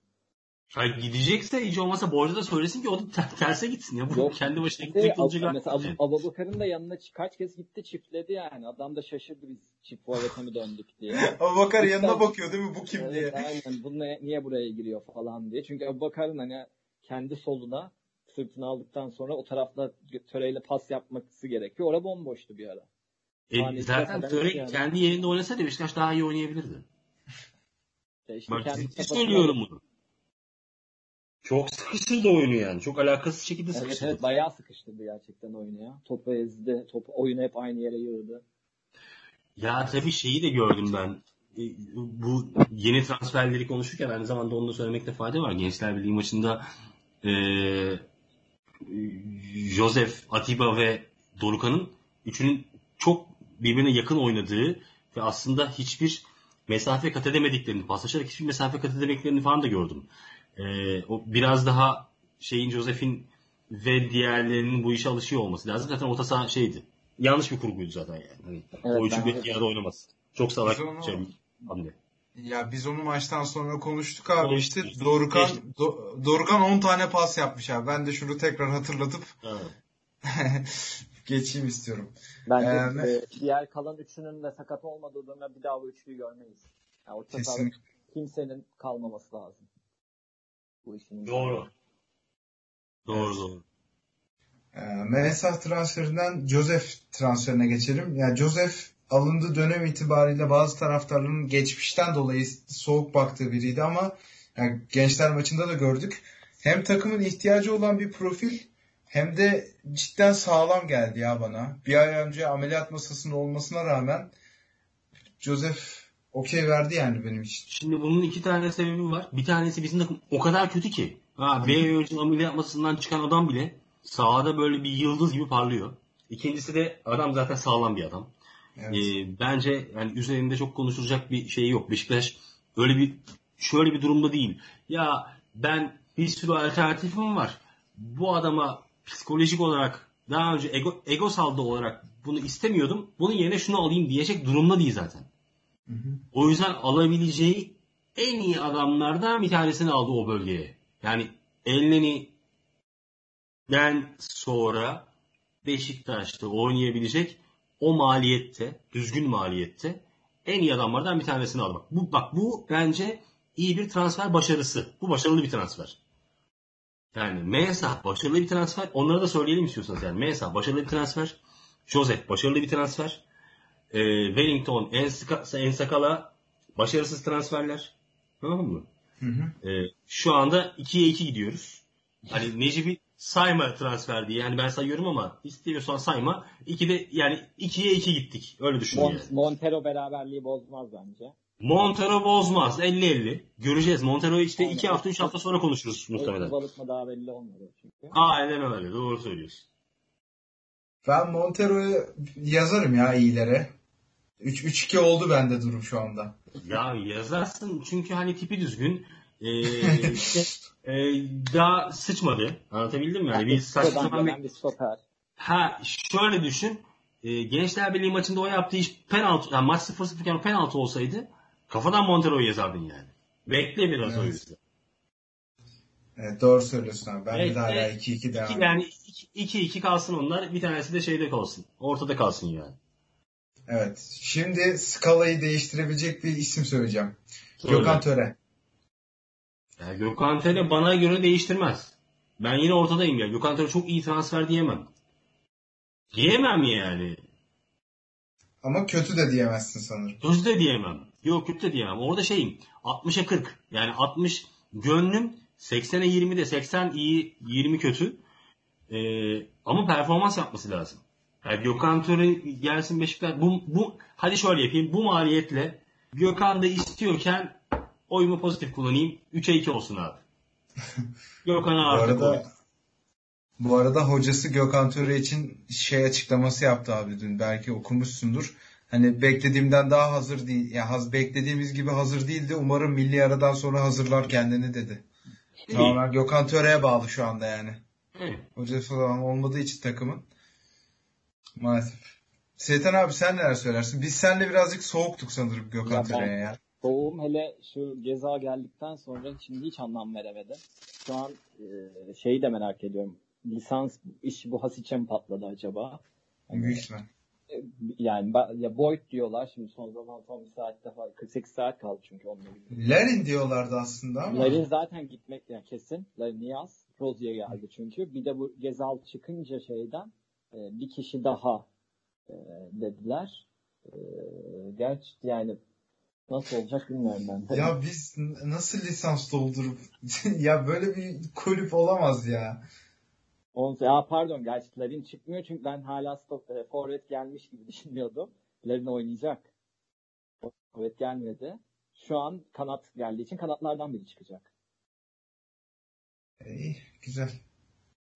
Hayır gidecekse hiç olmazsa Borca da söylesin ki o da ter- terse gitsin ya. Bu Yok. kendi başına gidecek Ab- olacak mesela yani. Abubakar'ın da yanına kaç kez gitti çiftledi yani. Adam da şaşırdı biz çift forvete mi döndük diye. Abubakar yanına bakıyor değil mi bu kim diye. Evet, aynen. Bu ne- niye buraya giriyor falan diye. Çünkü Abubakar'ın hani kendi soluna sırtını aldıktan sonra o tarafta töreyle pas yapması gerekiyor. Orada bomboştu bir ara. E, Yani zaten Töre yani. kendi yerinde oynasaydı Beşiktaş daha iyi oynayabilirdi. İşte işte Bak kendi ciddi söylüyorum bunu. Çok sıkıştırdı oyunu yani. Çok alakasız şekilde Evet sıkıştırdı. evet bayağı sıkıştırdı gerçekten oyunu ya. Topu ezdi. Topu, oyunu hep aynı yere yığdı. Ya tabii şeyi de gördüm ben. E, Bu yeni transferleri konuşurken aynı zamanda onu da söylemekte fayda var. Gençler Birliği maçında e, Josef, Atiba ve Dorukan'ın üçünün çok birbirine yakın oynadığı ve aslında hiçbir mesafe kat edemediklerini, paslaşarak hiçbir mesafe kat edemediklerini falan da gördüm. E, o biraz daha şeyin Josef'in ve diğerlerinin bu işe alışıyor olması lazım. Zaten orta saha şeydi. Yanlış bir kurguydu zaten yani. Hani Evet, o üçü bence bir de. yerde oynamaz. Çok salak onu- şey, hamle. Ya biz onu maçtan sonra konuştuk abi Konuştuk. işte Dorukan. Do- Dorukan 10 tane pas yapmış abi. Ben de şunu tekrar hatırlatıp Evet. geçeyim istiyorum. Bence Ee, e, diğer kalan üçünün de sakat olmadığı dönemde bir daha bu üçlüyü görmeyiz. Yani Kesinlikle. kimsenin kalmaması lazım. Bu işin. Doğru. Doğru Evet. doğru. Mensah transferinden Joseph transferine geçelim. Ya Joseph alındığı dönem itibariyle bazı taraftarların geçmişten dolayı soğuk baktığı biriydi ama yani gençler maçında da gördük. Hem takımın ihtiyacı olan bir profil hem de cidden sağlam geldi ya bana. Bir ay önce ameliyat masasında olmasına rağmen Joseph okey verdi yani benim için. Şimdi bunun iki tane sebebi var. Bir tanesi bizim takım o kadar kötü ki. Ha, B oyuncunun ameliyat masasından çıkan adam bile sahada böyle bir yıldız gibi parlıyor. İkincisi de adam zaten sağlam bir adam. Evet. Ee, bence yani üzerinde çok konuşulacak bir şey yok. Beşiktaş öyle bir şöyle bir durumda değil. Ya ben bir sürü alternatifim var. Bu adama psikolojik olarak daha önce ego, egosal da olarak bunu istemiyordum. Bunun yerine şunu alayım diyecek durumda değil zaten. Hı hı. O yüzden alabileceği en iyi adamlardan bir tanesini aldı o bölgeye. Yani Elneni'den sonra Beşiktaş'ta oynayabilecek o maliyette, düzgün maliyette en iyi adamlardan bir tanesini aldı. Bak bu, bak bu bence iyi bir transfer başarısı. Bu başarılı bir transfer. Yani Mensah başarılı bir transfer. Onları da söyleyelim istiyorsanız yani. Mensah başarılı bir transfer. Joseph başarılı bir transfer. Ee, Wellington, Ensakala başarısız transferler. Tamam mı? Hı hı. Ee, şu anda 2'ye 2 gidiyoruz. Hani Necip'i sayma transfer diye. Yani ben sayıyorum ama istiyorsan sayma. 2'de yani 2'ye 2 gittik. Öyle düşün Mon- yani. Montero beraberliği bozmaz bence. Montero bozmaz. 50-50. Göreceğiz. Montero'yu işte Aynen. 2 hafta 3 hafta sonra konuşuruz muhtemelen. Balık mı daha belli olmadı çünkü. Aynen öyle. Doğru söylüyorsun. Ben Montero'yu yazarım ya iyilere. 3-2 oldu bende durum şu anda. Ya yazarsın çünkü hani tipi düzgün. Ee, işte, e, daha sıçmadı. Anlatabildim mi? Yani bir saçma bir bir stoper. Ha şöyle düşün. E, Gençler Birliği maçında o yaptığı iş penaltı, yani maç 0-0 iken penaltı olsaydı kafadan Montero'yu yazardın yani. Bekle biraz Evet. o yüzden. Evet, doğru söylüyorsun abi. Ben Evet, de hala evet. 2-2 İki, devam yani 2-2 kalsın onlar. Bir tanesi de şeyde kalsın. Ortada kalsın yani. Evet. Şimdi skalayı değiştirebilecek bir isim söyleyeceğim. Söyle. Gökhan Töre. Ya Gökhan Töre bana göre değiştirmez. Ben yine ortadayım ya. Gökhan Töre çok iyi transfer diyemem. Diyemem yani. Ama kötü de diyemezsin sanırım. Kötü de diyemem. Yok kötü de diyemem. Orada şeyim 60'a 40. Yani 60 gönlüm 80'e 20'de 80 iyi 20 kötü. Ee, ama performans yapması lazım. Yani Gökhan Töre gelsin Beşiktaş. Bu, bu, hadi şöyle yapayım. Bu maliyetle Gökhan da istiyorken oyumu pozitif kullanayım. 3'e 2 olsun abi. Gökhan'a Bu artık oy. arada bu arada hocası Gökhan Töre için şey açıklaması yaptı abi dün. Belki okumuşsundur. Hani beklediğimden daha hazır değil. Ya haz beklediğimiz gibi hazır değildi. Umarım milli aradan sonra hazırlar kendini dedi. Tamamen Gökhan Töre'ye bağlı şu anda yani. Evet. Hocası falan olmadığı için takımın. Maalesef. Seytan abi sen neler söylersin? Biz seninle birazcık soğuktuk sanırım Gökhan Töre'ye ya. Doğum hele şu ceza geldikten sonra şimdi hiç anlam veremedim. Şu an e, şeyi de merak ediyorum. Lisans işi bu Hasic'e mi patladı acaba? Büyük ihtimal. E, Yani ya Boyd diyorlar şimdi son zaman son bir saatte falan 48 saat kaldı çünkü onunla birlikte. Larin diyorlardı aslında ama. Larin zaten gitmek yani kesin. Larin yaz. Rozier geldi çünkü. Bir de bu Gezal çıkınca şeyden e, bir kişi daha e, dediler. E, gerçi yani nasıl olacak bilmiyorum ben de. Ya biz nasıl lisans doldurup ya böyle bir kulüp olamaz ya. On, ya pardon gerçi Larin çıkmıyor çünkü ben hala stop, e, forvet gelmiş gibi düşünüyordum. Larin oynayacak. Forvet gelmedi. Şu an kanat geldiği için kanatlardan biri çıkacak. İyi, güzel.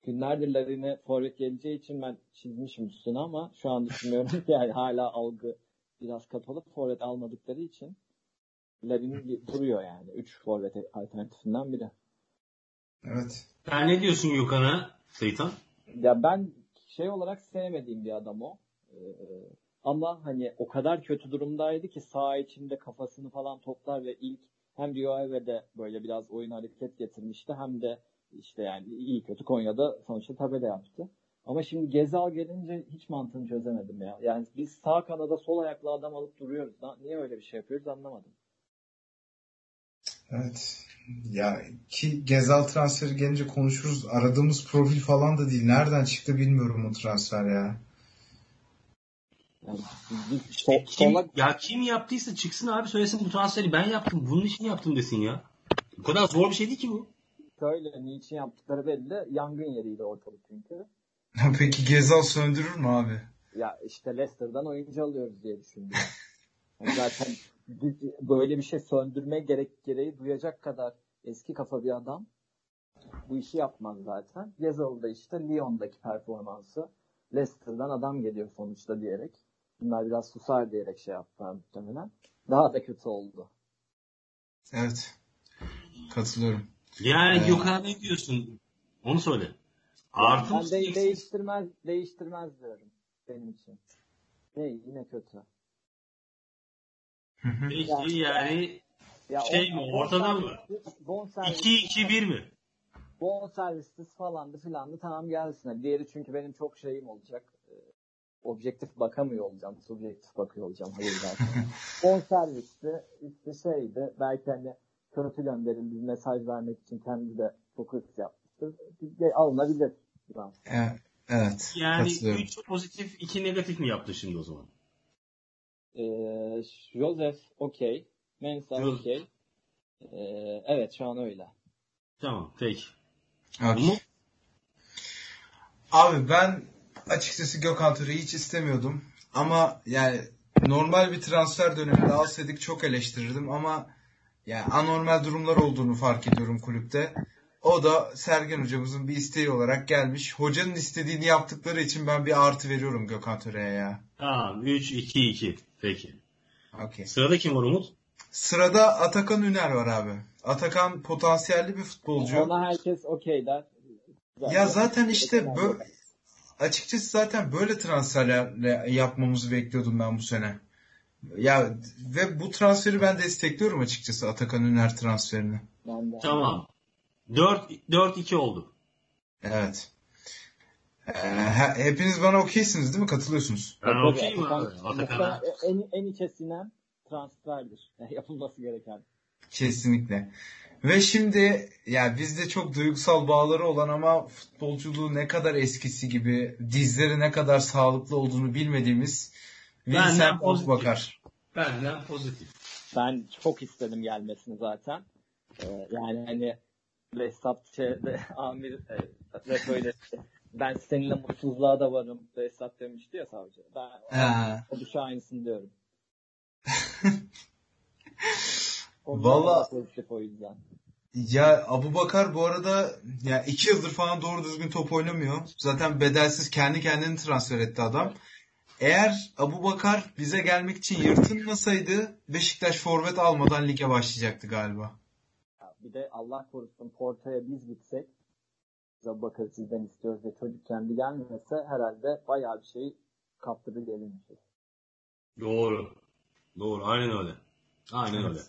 Günlerdir Larin'e forvet geleceği için ben çizmişim üstüne ama şu an düşünüyorum ki yani hala algı biraz kapalı. Forvet almadıkları için Larin duruyor yani. 3 forvet alternatifinden biri. Evet. Sen ne diyorsun Gökhan'a Seytan? Ya ben şey olarak sevmediğim bir adam o. Ee, ama hani o kadar kötü durumdaydı ki sağ içinde kafasını falan toplar ve ilk hem Rio Ave'de böyle biraz oyun hareket getirmişti hem de işte yani iyi kötü Konya'da sonuçta tabela yaptı. Ama şimdi Gezal gelince hiç mantığını çözemedim ya. Yani biz sağ kanada sol ayaklı adam alıp duruyoruz. Niye öyle bir şey yapıyoruz anlamadım. Evet. Ya ki Gezal transferi gelince konuşuruz. Aradığımız profil falan da değil. Nereden çıktı bilmiyorum o transfer ya. So- Kim, ya kim yaptıysa çıksın abi söylesin bu transferi ben yaptım. Bunun için yaptım desin ya. Bu kadar zor bir şey değil ki bu. Şöyle niçin yaptıkları belli. Yangın yeriydi ortalık çünkü. Peki Gezal söndürür mü abi? Ya işte Leicester'dan oyuncu alıyoruz diye düşündüm. Yani zaten böyle bir şey söndürme gerek gereği duyacak kadar eski kafa bir adam bu işi yapmaz zaten. Gezal'da işte Lyon'daki performansı Leicester'dan adam geliyor sonuçta diyerek. Bunlar biraz susar diyerek şey yaptılar muhtemelen. Daha da kötü oldu. Evet. Katılıyorum. Yani Ee, Gökhan'a ne diyorsun? Onu söyle. Artı ben de, değiştirmez değiştirmez diyorum benim için. Değil yine kötü. Hı hı. Peki yani Ya Şey mi, ortada mı? Bonservis, 2-2-1 mi? bon servisiz falandı filandı tamam gelsin. Diğeri çünkü benim çok şeyim olacak. Ee, objektif bakamıyor olacağım. Subjektif bakıyor olacağım. Hayır zaten. bon servisti işte şeydi belki hani kötü gönderildi bir mesaj vermek için kendi de çok hırs yapmıştır. Alınabilir. Evet. Evet. Yani Katılıyorum. 3 pozitif 2 negatif mi yaptı şimdi o zaman? Ee, Joseph okey. Mensah okey. Ee, evet şu an öyle. Tamam peki. Umut? Abi ben açıkçası Gökhan Töre'yi hiç istemiyordum. Ama yani normal bir transfer döneminde alsaydık çok eleştirirdim ama yani anormal durumlar olduğunu fark ediyorum kulüpte. O da Sergen hocamızın bir isteği olarak gelmiş. Hocanın istediğini yaptıkları için ben bir artı veriyorum Gökhan Töre'ye ya. Tamam 3-2-2. Peki. Okey. Sırada kim var Umut? Sırada Atakan Üner var abi. Atakan potansiyelli bir futbolcu. Ona herkes okey der. Ya zaten işte bu açıkçası zaten böyle transferlerle yapmamızı bekliyordum ben bu sene. Ya ve bu transferi ben destekliyorum açıkçası Atakan Üner transferini. Ben de. Tamam. 4 4-2 oldu. Evet. Ee, he- hepiniz bana okeysiniz değil mi? Katılıyorsunuz. Ben okeyim abi. Atakan- en, en içe sinen transferdir. Yani yapılması gereken. Kesinlikle. Ve şimdi ya bizde çok duygusal bağları olan ama futbolculuğu ne kadar eskisi gibi, dizleri ne kadar sağlıklı olduğunu bilmediğimiz Vincent pozitif. Bakar. Benden pozitif. Ben çok istedim gelmesini zaten. Ee, yani hani Behzat şeyde, Amir e, ve böyle ben seninle mutsuzluğa da varım. Esat demişti ya savcı. Ben o düşe aynısını diyorum. Valla- o yüzden. Ya Abu Bakar bu arada ya iki yıldır falan doğru düzgün top oynamıyor. Zaten bedelsiz kendi kendini transfer etti adam. Eğer Abu Bakar bize gelmek için yırtınmasaydı Beşiktaş forvet almadan lige başlayacaktı galiba. Bir de Allah korusun Porto'ya biz gitsek bize bakar sizden istiyoruz ve çocuk kendi gelmese herhalde bayağı bir şey kaptırır gelinmiştir. Doğru. Doğru. Aynen öyle. Aynen öyle.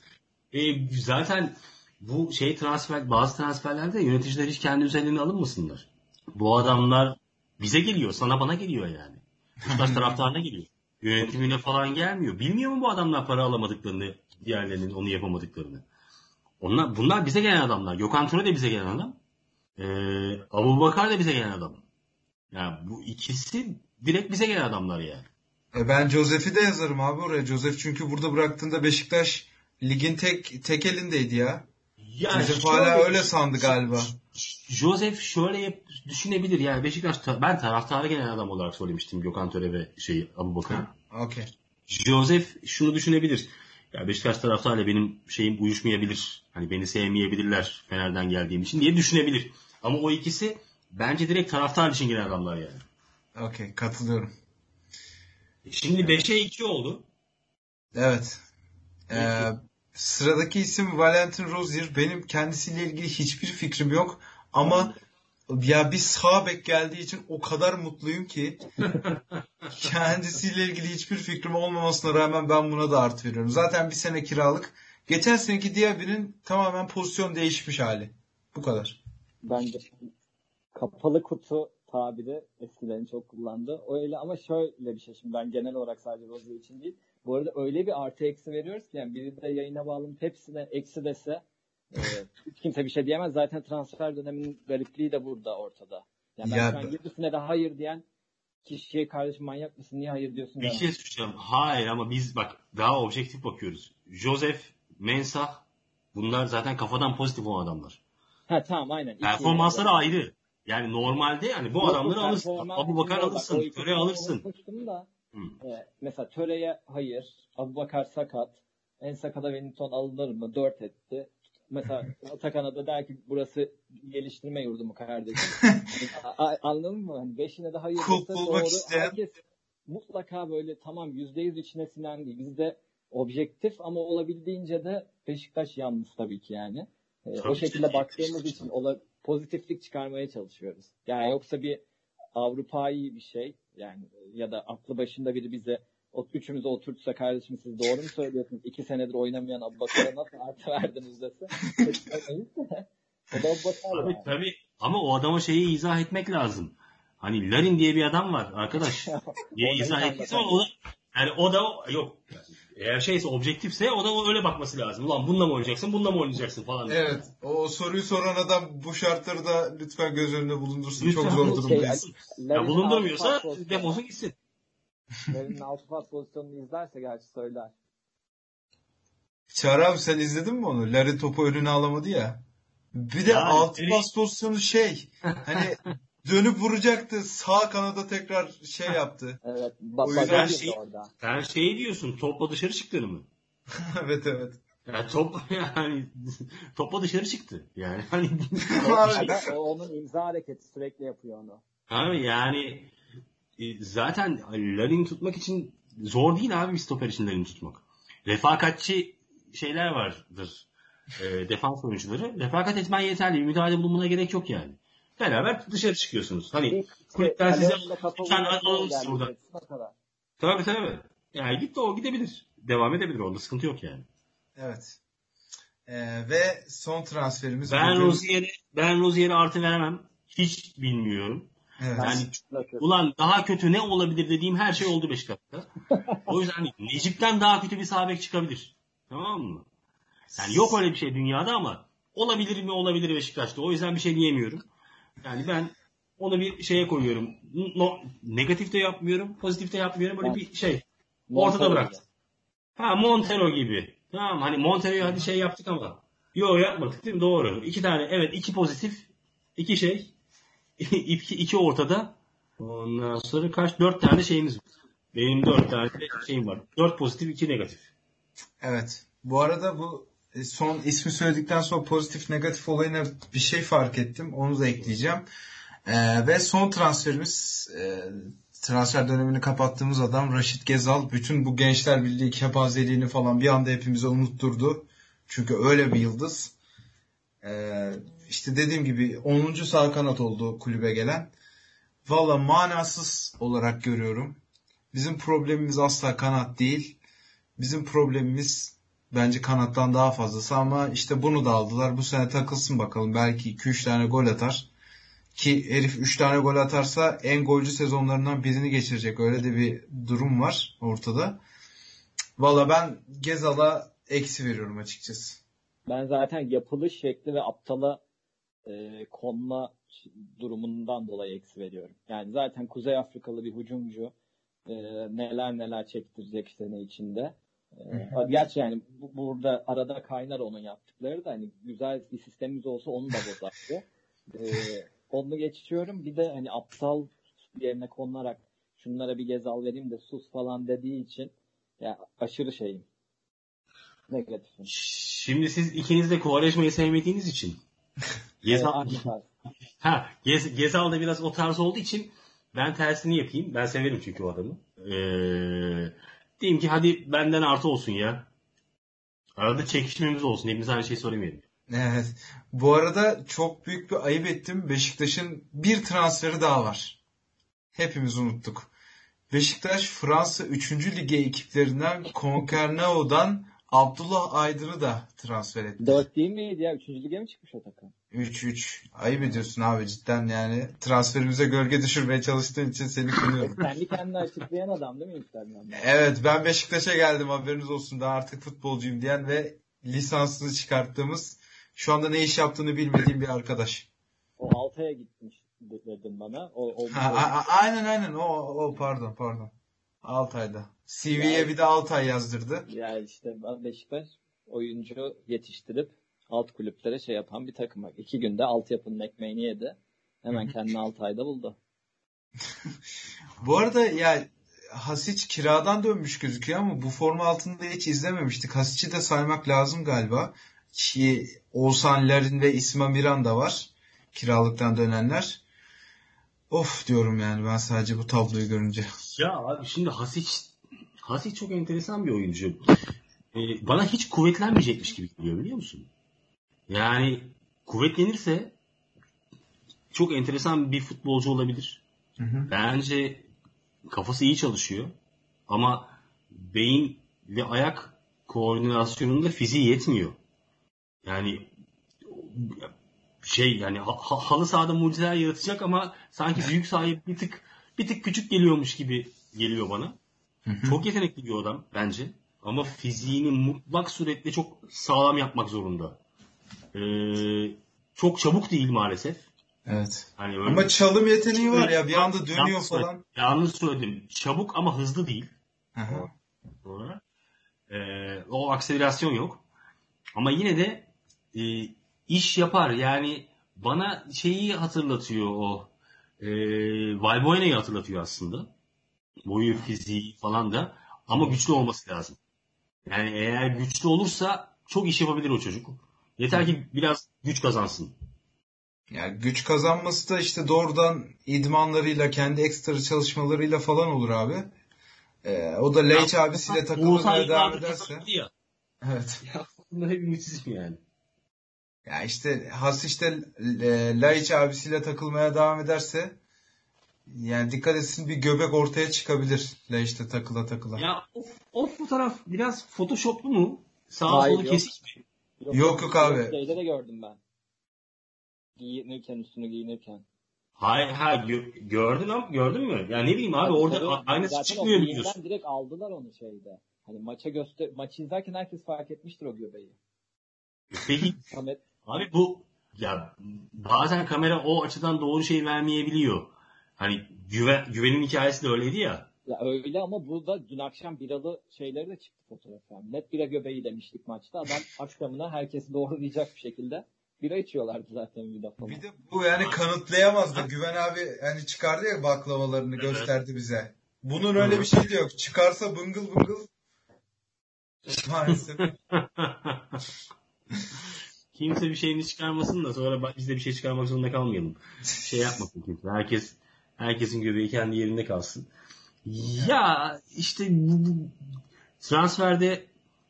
E, zaten bu şey transfer, bazı transferlerde yöneticiler hiç kendi üzerine alınmasınlar. Bu adamlar bize geliyor, sana bana geliyor yani. Beşiktaş taraftarına geliyor. Yönetimine falan gelmiyor. Bilmiyor mu bu adamlar para alamadıklarını, diğerlerinin onu yapamadıklarını? Onlar, bunlar bize gelen adamlar. Gökhan Töre de bize gelen adam. Ee, Abu Bakar da bize gelen adam. Yani bu ikisi direkt bize gelen adamlar yani. E ben Josef'i de yazarım abi oraya. Josef çünkü burada bıraktığında Beşiktaş ligin tek tek elindeydi ya. Yani şöyle- hala öyle sandı galiba. Joseph şöyle düşünebilir yani Beşiktaş ta- ben taraftara gelen adam olarak söylemiştim Gökhan Töre ve şey Abu Bakar. Okey. Joseph şunu düşünebilir. Ya Beşiktaş taraftarıyla benim şeyim uyuşmayabilir. Hani beni sevmeyebilirler Fener'den geldiğim için diye düşünebilir. Ama o ikisi bence direkt taraftar için gelen adamlar yani. Okey katılıyorum. Şimdi 5'e 2 oldu. Evet. Ee, sıradaki isim Valentin Rozier. Benim kendisiyle ilgili hiçbir fikrim yok. Ama ya bir sağ bek geldiği için o kadar mutluyum ki kendisiyle ilgili hiçbir fikrim olmamasına rağmen ben buna da artı veriyorum. Zaten bir sene kiralık. Geçen seneki Diaby'nin tamamen pozisyon değişmiş hali. Bu kadar. Bence kapalı kutu tabiri eskilerin çok kullandı. Öyle ama şöyle bir şey şimdi ben genel olarak sadece Rozier için değil. Bu arada öyle bir artı eksi veriyoruz ki yani biri de yayına bağlanıp hepsine eksi dese e, hiç kimse bir şey diyemez. Zaten transfer döneminin garipliği de burada ortada. Yani ben Ya şu an yedisine de hayır diyen kişiye kardeşim manyak mısın niye hayır diyorsun Bir şey söyleyeceğim. Hayır ama biz bak daha objektif bakıyoruz. Joseph, Mensah bunlar zaten kafadan pozitif olan adamlar. Ha tamam aynen. Performansları ayrı. Yani normalde yani bu Yok, adamları alırsın. Abu Bakar alırsın. Töre alırsın. da. Hı. E, mesela Töre'ye hayır. Abu Bakar sakat. En sakata Wellington alınır mı? Dört etti. Mesela Atakan'a da der ki burası geliştirme yurdu mu kardeşim? A- Anladın mı? Hani beşine de hayır doğru. isteyen- Herkes mutlaka böyle tamam yüzde yüz içine sinen değil. Bizde objektif ama olabildiğince de Beşiktaş yalnız tabii ki yani. E, Tabii o ki. şekilde baktığımız için ola, pozitiflik çıkarmaya çalışıyoruz. Yani yoksa bir Avrupa'yı bir şey yani ya da aklı başında biri bize o üçümüzü oturtsa kardeşim siz doğru mu söylüyorsunuz? İki senedir oynamayan Abubakar'a nasıl artı verdiniz dese. o da Abubakar Tabii yani. tabii. Ama o adama şeyi izah etmek lazım. Hani Larin diye bir adam var arkadaş. diye izah ettiyse o da yani o da yok. Eğer şeyse objektifse o da öyle bakması lazım. Ulan bununla mı oynayacaksın, bununla mı oynayacaksın falan. Evet. O soruyu soran adam bu şartları da lütfen göz önünde bulundursun. Lütfen Çok zor durumdayız. Şey, Ya bulundurmuyorsa defolsun gitsin. Larin'in altı pas pozisyonunu izlerse gerçi söyler. Çağrı abi sen izledin mi onu? Larry topu önüne alamadı ya. Bir de Yani altı pas pozisyonu şey. Hani dönüp vuracaktı. Sağ kanada tekrar şey yaptı. Evet. O Bak yüzden bak şey- orada. Sen şey diyorsun topla dışarı çıktığını mı? evet evet. Yani top yani topla dışarı çıktı. Yani hani o onun imza hareketi sürekli yapıyor onu. Abi yani e, zaten Larin'i tutmak için zor değil abi bir stoper için Larin'i tutmak. Refakatçi şeyler vardır. E, defans oyuncuları. Refakat etmen yeterli. Bir müdahale bulunmana gerek yok yani. Beraber dışarı çıkıyorsunuz. Hani İlk kulüpten size sen vurması alırsın geldi. burada. O kadar. Tabii tabii. Yani git de o gidebilir. Devam edebilir. Onda sıkıntı yok yani. evet. Ee, ve son transferimiz. Ben bugün- Rozier'e ben Rozier'e artı veremem. Hiç bilmiyorum. Evet. Yani. Ulan daha kötü ne olabilir dediğim her şey oldu Beşiktaş'ta. o yüzden Necip'ten daha kötü bir sağ bek çıkabilir. Tamam mı? Yani yok öyle bir şey dünyada ama olabilir mi olabilir Beşiktaş'ta. O yüzden bir şey diyemiyorum. Yani ben onu bir şeye koyuyorum. No, negatif de yapmıyorum, pozitif de yapmıyorum. Böyle bir şey. Ortada bıraktım. Ha Montero gibi. Tamam hani Montero'yu hadi şey yaptık ama. Yok yapmadık değil mi? Doğru. İki tane evet iki pozitif. iki şey. iki, iki ortada. Ondan sonra kaç? Dört tane şeyimiz var. Benim dört tane şeyim var. Dört pozitif, iki negatif. Evet. Bu arada bu son ismi söyledikten sonra pozitif negatif olayına bir şey fark ettim. Onu da ekleyeceğim. Ee, ve son transferimiz e, transfer dönemini kapattığımız adam Raşit Gezal. Bütün bu Gençler Birliği kepazeliğini falan bir anda hepimize unutturdu. Çünkü öyle bir yıldız. Ee, işte dediğim gibi 10. sağ kanat oldu kulübe gelen. Valla manasız olarak görüyorum. Bizim problemimiz asla kanat değil. Bizim problemimiz bence kanattan daha fazlası ama işte bunu da aldılar. Bu sene takılsın bakalım. Belki 2-3 tane gol atar. Ki herif 3 tane gol atarsa en golcü sezonlarından birini geçirecek. Öyle de bir durum var ortada. Valla ben Gezal'a eksi veriyorum açıkçası. Ben zaten yapılış şekli ve aptala e, konma durumundan dolayı eksi veriyorum. Yani zaten Kuzey Afrikalı bir hücumcu e, neler neler çektirecek sene içinde. E, gerçi yani bu, burada arada kaynar onun yaptıkları da hani güzel bir sistemimiz olsa onu da bozardı. e, onu geçiyorum. Bir de hani aptal yerine konularak şunlara bir gezal vereyim de sus falan dediği için ya aşırı şeyim. Negatifim. Şimdi siz ikiniz de Kovareşma'yı sevmediğiniz için Gezal, ha, Gez, Gezal da biraz o tarz olduğu için ben tersini yapayım. Ben severim çünkü o adamı. Ee, diyeyim ki hadi benden artı olsun ya. Arada çekişmemiz olsun. Hepimiz aynı şeyi söylemeyelim. Evet. Bu arada çok büyük bir ayıp ettim. Beşiktaş'ın bir transferi daha var. Hepimiz unuttuk. Beşiktaş Fransa 3. lige ekiplerinden Concarneau'dan Abdullah Aydın'ı da transfer etti. 4 değil miydi ya? 3. lige mi çıkmış o takım? 3-3. Ayıp ediyorsun abi cidden yani. Transferimize gölge düşürmeye çalıştığın için seni kınıyorum. Kendi kendine açıklayan adam değil mi Instagram'da? Evet ben Beşiktaş'a geldim haberiniz olsun da artık futbolcuyum diyen ve lisansını çıkarttığımız şu anda ne iş yaptığını bilmediğim bir arkadaş. O Altay'a gitmiş dedin bana. O, o ha, a, aynen aynen o, o pardon pardon. Altay'da. CV'ye yani, bir de Altay yazdırdı. Ya işte Beşiktaş oyuncu yetiştirip alt kulüplere şey yapan bir takım. İki günde altyapının ekmeğini yedi. Hemen kendini Altay'da buldu. bu arada ya Hasic kiradan dönmüş gözüküyor ama bu forma altında hiç izlememiştik. Hasic'i de saymak lazım galiba. Ki Oğuzhan ve İsma Miran da var. Kiralıktan dönenler. Of diyorum yani ben sadece bu tabloyu görünce. Ya abi şimdi Hasic Hasic çok enteresan bir oyuncu. Ee, bana hiç kuvvetlenmeyecekmiş gibi geliyor biliyor musun? Yani kuvvetlenirse çok enteresan bir futbolcu olabilir. Hı hı. Bence kafası iyi çalışıyor. Ama beyin ve ayak koordinasyonunda fiziği yetmiyor. Yani şey yani ha, halı sahada mucizeler yaratacak ama sanki büyük sahip bir tık bir tık küçük geliyormuş gibi geliyor bana. Çok yetenekli bir adam bence. Ama fiziğini mutlak suretle çok sağlam yapmak zorunda. Ee, çok çabuk değil maalesef. Evet. Hani öyle ama çalım yeteneği var ya bir anda dönüyor yalnız falan. Yalnız söyledim. Çabuk ama hızlı değil. Doğru. Ee, o akselerasyon yok. Ama yine de e, iş yapar. Yani bana şeyi hatırlatıyor o. E, Valbuena'yı hatırlatıyor aslında. Boyu, fiziği falan da. Ama güçlü olması lazım. Yani eğer güçlü olursa çok iş yapabilir o çocuk. Yeter ki biraz güç kazansın. Yani güç kazanması da işte doğrudan idmanlarıyla, kendi ekstra çalışmalarıyla falan olur abi. Ee, o da Leitch abisiyle takılmaya devam ederse. Ya. Evet. Ya bunlar hep ümitsizim yani. Ya işte Has işte e, Laiç abisiyle takılmaya devam ederse yani dikkat etsin bir göbek ortaya çıkabilir Laiç'te takıla takıla. Ya o, o fotoğraf biraz photoshoplu mu? Sağ solu kesik mi? Yok yok, yok abi. Şeyde de gördüm ben. Giyinirken üstünü giyinirken. Hayır ha gö- gördün ama gördün mü? Ya ne bileyim abi Tabii, orada tabii. aynısı çıkmıyor biliyorsun. direkt aldılar onu şeyde. Hani maça göster maçı izlerken herkes fark etmiştir o göbeği. Peki abi bu ya bazen kamera o açıdan doğru şey vermeyebiliyor. Hani güven, güvenin hikayesi de öyleydi ya. Ya öyle ama burada dün akşam biralı şeyleri de çıktı fotoğraf. Yani. Net bira göbeği demiştik maçta. Adam akşamına herkesi doğrulayacak bir şekilde bira içiyorlardı zaten bir defa. Bir de bu yani kanıtlayamaz da Güven abi hani çıkardı ya baklavalarını gösterdi bize. Bunun öyle bir şey de yok. Çıkarsa bıngıl bıngıl maalesef. Kimse bir şeyini çıkarmasın da sonra biz de bir şey çıkarmak zorunda kalmayalım. Şey yapmasın kimse. Herkes herkesin göbeği kendi yerinde kalsın. Ya işte bu, bu transferde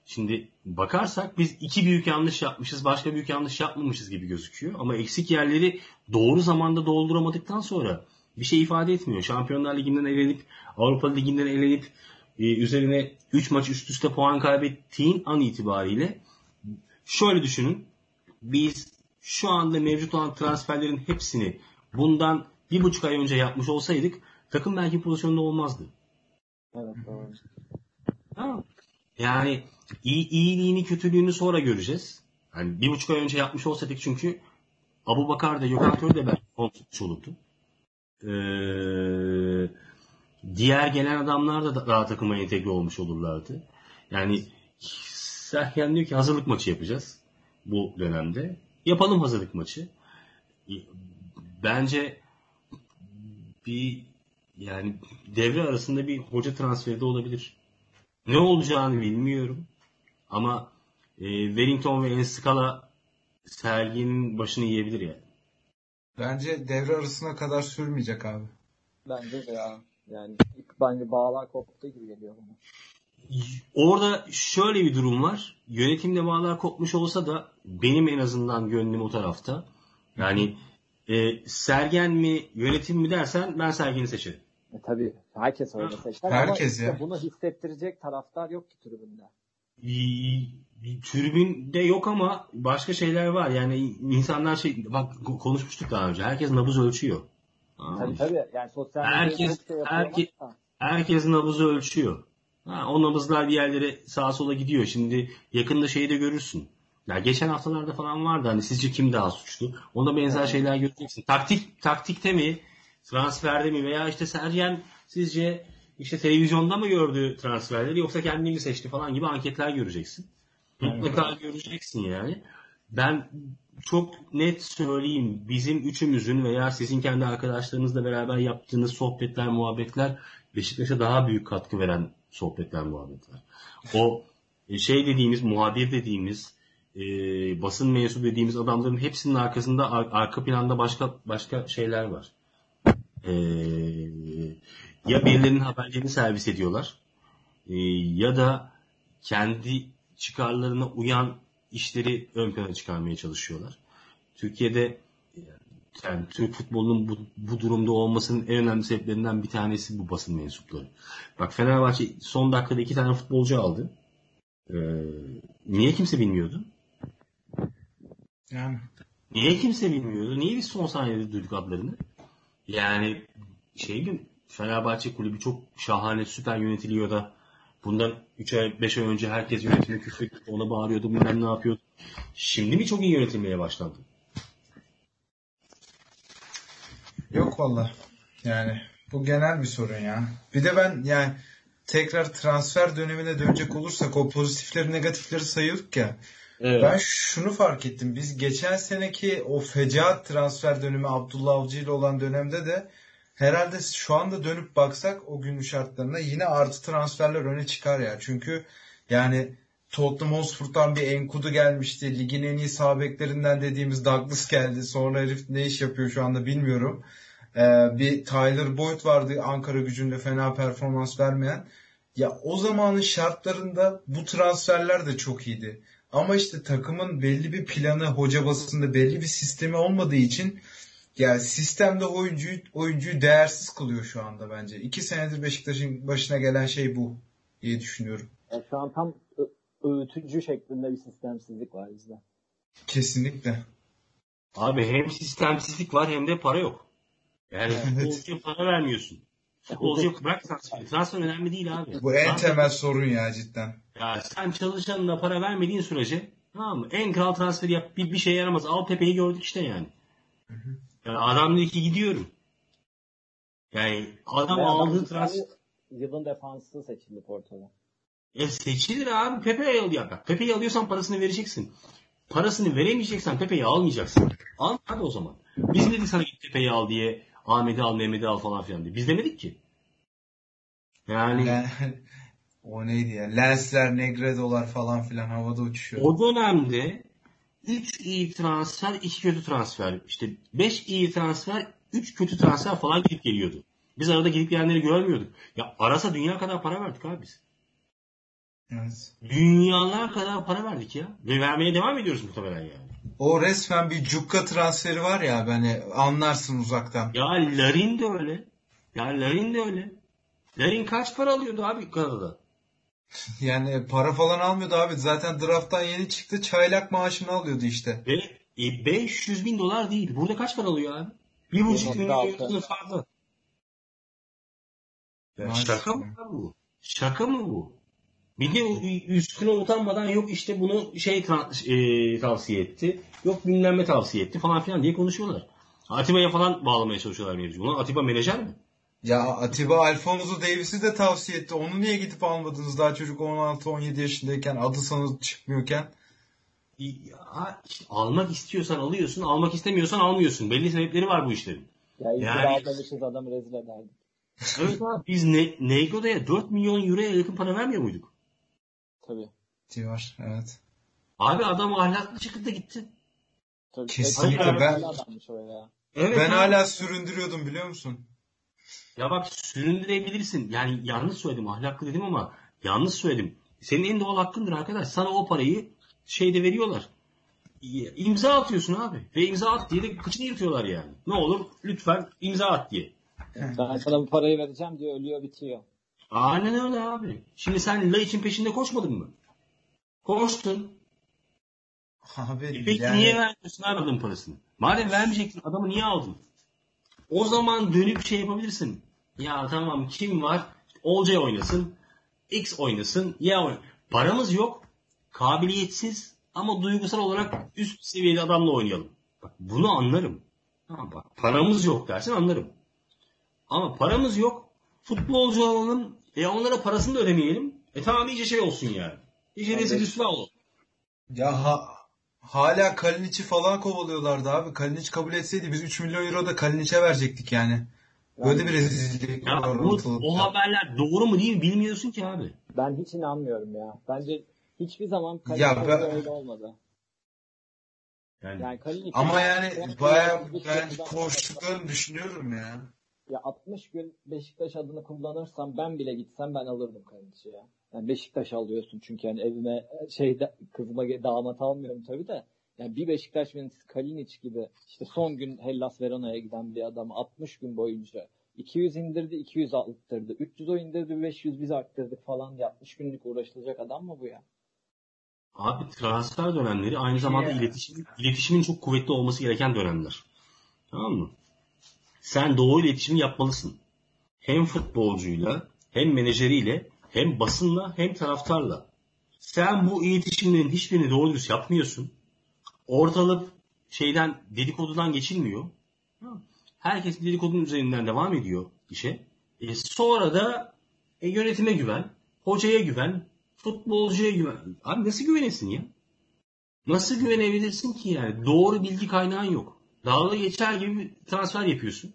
şimdi bakarsak biz iki büyük yanlış yapmışız, başka büyük yanlış yapmamışız gibi gözüküyor. Ama eksik yerleri doğru zamanda dolduramadıktan sonra bir şey ifade etmiyor. Şampiyonlar Ligi'nden elenip, Avrupa Ligi'nden elenip e, üzerine 3 maç üst üste puan kaybettiğin an itibariyle şöyle düşünün. Biz şu anda mevcut olan transferlerin hepsini bundan bir buçuk ay önce yapmış olsaydık takım belki pozisyonda olmazdı. Evet doğru. Tamam. Yani iyi, iyiliğini kötülüğünü sonra göreceğiz. Yani bir buçuk ay önce yapmış olsaydık çünkü Abu Bakar da Gökhan Töre de belki konuşmuş olurdu. Ee, diğer gelen adamlar da daha takıma entegre olmuş olurlardı. Yani Sergen diyor ki hazırlık maçı yapacağız bu dönemde. Yapalım hazırlık maçı. Bence bir yani devre arasında bir hoca transferi de olabilir. Ne olacağını bilmiyorum. Ama e, Wellington ve Enskala serginin başını yiyebilir yani. Bence devre arasına kadar sürmeyecek abi. Bence de ya. Yani bence bağlar koptu gibi geliyor bana. Orada şöyle bir durum var. Yönetimde bağlar kopmuş olsa da benim en azından gönlüm o tarafta. Yani e, Sergen mi yönetim mi dersen ben Sergen'i seçerim. E, tabii herkes öyle seçer Herkes ama işte ya. bunu hissettirecek taraftar yok ki tribünde. Tribünde yok ama başka şeyler var. Yani insanlar şey bak konuşmuştuk daha önce. Herkes nabız ölçüyor. Tabii tabii. Yani sosyal medyada Herkes- şey da. Herkes nabızı ölçüyor. Ha, o nabızlar bir yerlere sağa sola gidiyor. Şimdi yakında şeyi de görürsün. Ya geçen haftalarda falan vardı hani sizce kim daha suçlu? Ona benzer şeyler göreceksin. Taktik taktikte mi? Transferde mi? Veya işte Sergen sizce işte televizyonda mı gördü transferleri yoksa kendi mi seçti falan gibi anketler göreceksin. Mutlaka göreceksin yani. Ben çok net söyleyeyim bizim üçümüzün veya sizin kendi arkadaşlarınızla beraber yaptığınız sohbetler, muhabbetler Beşiktaş'a daha büyük katkı veren sohbetler, muhabbetler. O e, şey dediğimiz, muhabir dediğimiz, e, basın mensubu dediğimiz adamların hepsinin arkasında ar- arka planda başka başka şeyler var. E, ya birilerinin haberlerini servis ediyorlar e, ya da kendi çıkarlarına uyan işleri ön plana çıkarmaya çalışıyorlar. Türkiye'de yani Türk futbolunun bu, bu durumda olmasının en önemli sebeplerinden bir tanesi bu basın mensupları. Bak Fenerbahçe son dakikada iki tane futbolcu aldı. Ee, niye kimse bilmiyordu? Yani Niye kimse bilmiyordu? Niye biz son saniyede duyduk adlarını? Yani şey mi? Fenerbahçe kulübü çok şahane, süper yönetiliyor da bundan 3 ay, 5 ay önce herkes yönetimi küfür ona bağırıyordu, bilmem ne yapıyordu. Şimdi mi çok iyi yönetilmeye başlandı? Yok valla. Yani bu genel bir sorun ya. Bir de ben yani tekrar transfer dönemine dönecek olursak o pozitifleri negatifleri sayıyorduk ya. Evet. Ben şunu fark ettim. Biz geçen seneki o fecaat transfer dönemi Abdullah Avcı ile olan dönemde de herhalde şu anda dönüp baksak o günün şartlarına yine artı transferler öne çıkar ya. Çünkü yani Tottenham Hotspur'dan bir Enkudu gelmişti. Ligin en iyi sağ beklerinden dediğimiz Douglas geldi. Sonra herif ne iş yapıyor şu anda bilmiyorum. Ee, bir Tyler Boyd vardı Ankara gücünde fena performans vermeyen. Ya o zamanın şartlarında bu transferler de çok iyiydi. Ama işte takımın belli bir planı, hoca basında belli bir sistemi olmadığı için yani sistemde oyuncuyu oyuncuyu değersiz kılıyor şu anda bence. İki senedir Beşiktaş'ın başına gelen şey bu diye düşünüyorum. Yani şu an tam öğütücü şeklinde bir sistemsizlik var bizde. Kesinlikle. Abi hem sistemsizlik var hem de para yok. Yani Evet. futbolcuya para vermiyorsun. Futbolcuya bırak transfer. Transfer önemli değil abi. Bu en Transfer- temel sorun ya cidden. Ya sen çalışanına para vermediğin sürece tamam mı? En kral transferi yap bir, bir şey yaramaz. Al Pepe'yi gördük işte yani. Yani adam dedi ki gidiyorum. Yani adam Veya aldığı ben- transfer Yılın defansı seçildi Porto'da. E seçilir abi Pepe'yi al ya. Bak, Pepe'yi alıyorsan parasını vereceksin. parasını veremeyeceksen Pepe'yi almayacaksın. Al hadi o zaman. Biz dedik sana git Pepe'yi al diye Ahmet'i al, Mehmet'i al falan filan diye. Biz demedik ki. Yani Yani, o neydi ya? Lensler, Negredo'lar falan filan havada uçuşuyor. o dönemde 3 iyi transfer, 2 kötü transfer. İşte 5 iyi transfer, 3 kötü transfer falan gidip geliyordu. Biz arada gidip gelenleri görmüyorduk. Ya arasa dünya kadar para verdik abi biz. Evet. Dünyalar kadar para verdik ya. Ve vermeye devam ediyoruz muhtemelen yani. O resmen bir cukka transferi var ya hani anlarsın uzaktan. Ya Larin de öyle. Ya Larin de öyle. Larin kaç para alıyordu abi Kanada'da? Yani para falan almıyordu abi. Zaten drafttan yeni çıktı. Çaylak maaşını alıyordu işte. Ve e, 500 bin dolar değil. Burada kaç para alıyor abi? Bir buçuk milyon fazla. Ya şaka mı bu? Şaka mı bu? Bir de üstüne utanmadan yok işte bunu şey e, tavsiye etti. Yok bilmem ne tavsiye etti falan filan diye konuşuyorlar. Atiba'ya falan bağlamaya çalışıyorlar mevzu. Ulan Atiba menajer mi? Ya Atiba Alfonso Davis'i de tavsiye etti. Onu niye gidip almadınız daha çocuk 16-17 yaşındayken adı sana çıkmıyorken? Ya, işte almak istiyorsan alıyorsun, almak istemiyorsan almıyorsun. Belli sebepleri var bu işlerin. Ya Yani- adamı rezil ederdik. Evet abi biz ne, Nego'ya 4 milyon euroya yakın para vermiyor muyduk? Tabii. Diyor evet. Abi adam ahlaklı şekilde gitti. Tabii. Kesinlikle ben-. Evet ben abi. hala süründürüyordum biliyor musun? Ya bak süründürebilirsin. Yani yanlış söyledim ahlaklı dedim ama yanlış söyledim. Senin en doğal hakkındır arkadaş. Sana o parayı şeyde veriyorlar. İmza atıyorsun abi. Ve imza at diye de kıçını yırtıyorlar yani. Ne olur lütfen imza at diye. Ben sana bu parayı vereceğim diye ölüyor bitiyor. Aynen öyle abi. Şimdi sen La için peşinde koşmadın mı? Koştun. Abi E peki yani niye vermiyorsun abi adamın parasını? Madem vermeyecektin adamı niye aldın? O zaman dönüp şey yapabilirsin. Ya tamam kim var? Olcay oynasın. X oynasın. Ya oyn- Paramız yok. Kabiliyetsiz ama duygusal olarak üst seviyede adamla oynayalım. Bak bunu anlarım. Tamam bak paramız yok dersin anlarım. Ama paramız yok. Futbolcu alalım. E onlara parasını da ödemeyelim. E tamam iyice şey olsun yani. İyice rezil rüsva olur. ya ha- hala Kalinic'i falan kovalıyorlardı abi. Kalinic kabul etseydi biz 3 milyon euro da Kalinic'e verecektik yani. Böyle bir rezillik Ya var bu, o haberler doğru mu değil mi bilmiyorsun ki abi. Ben hiç inanmıyorum ya. Bence hiçbir zaman Ya Kalinic'te ben- öyle olmadı. Yani, Yani Kalinic Ama yani baya ben ben koştuklarını düşünüyorum ya. Ya 60 gün Beşiktaş adını kullanırsam ben bile gitsem ben alırdım Kalinic'i ya. Yani Beşiktaş alıyorsun çünkü yani evime şeyde kızıma damat almıyorum tabii de. Yani bir Beşiktaş yöneticisi Kalinic gibi işte son gün Hellas Verona'ya giden bir adam 60 gün boyunca 200 indirdi 200 arttırdı. 300 o indirdi 500 biz arttırdık falan diye 60 günlük uğraşılacak adam mı bu ya? abi transfer dönemleri aynı zamanda Ya. iletişim, iletişimin çok kuvvetli olması gereken dönemler. Tamam mı? Sen doğru iletişimi yapmalısın. Hem futbolcuyla, hem menajeriyle, hem basınla, hem taraftarla. Sen bu iletişimlerin hiçbirini doğru dürüst yapmıyorsun. Ortalık şeyden dedikodudan geçilmiyor. Herkes dedikodunun üzerinden devam ediyor işe. E sonra da e, yönetime güven, hocaya güven, futbolcuya güven. Abi nasıl güvenesin ya? Nasıl güvenebilirsin ki yani? Doğru bilgi kaynağın yok. Dalga geçer gibi bir transfer yapıyorsun.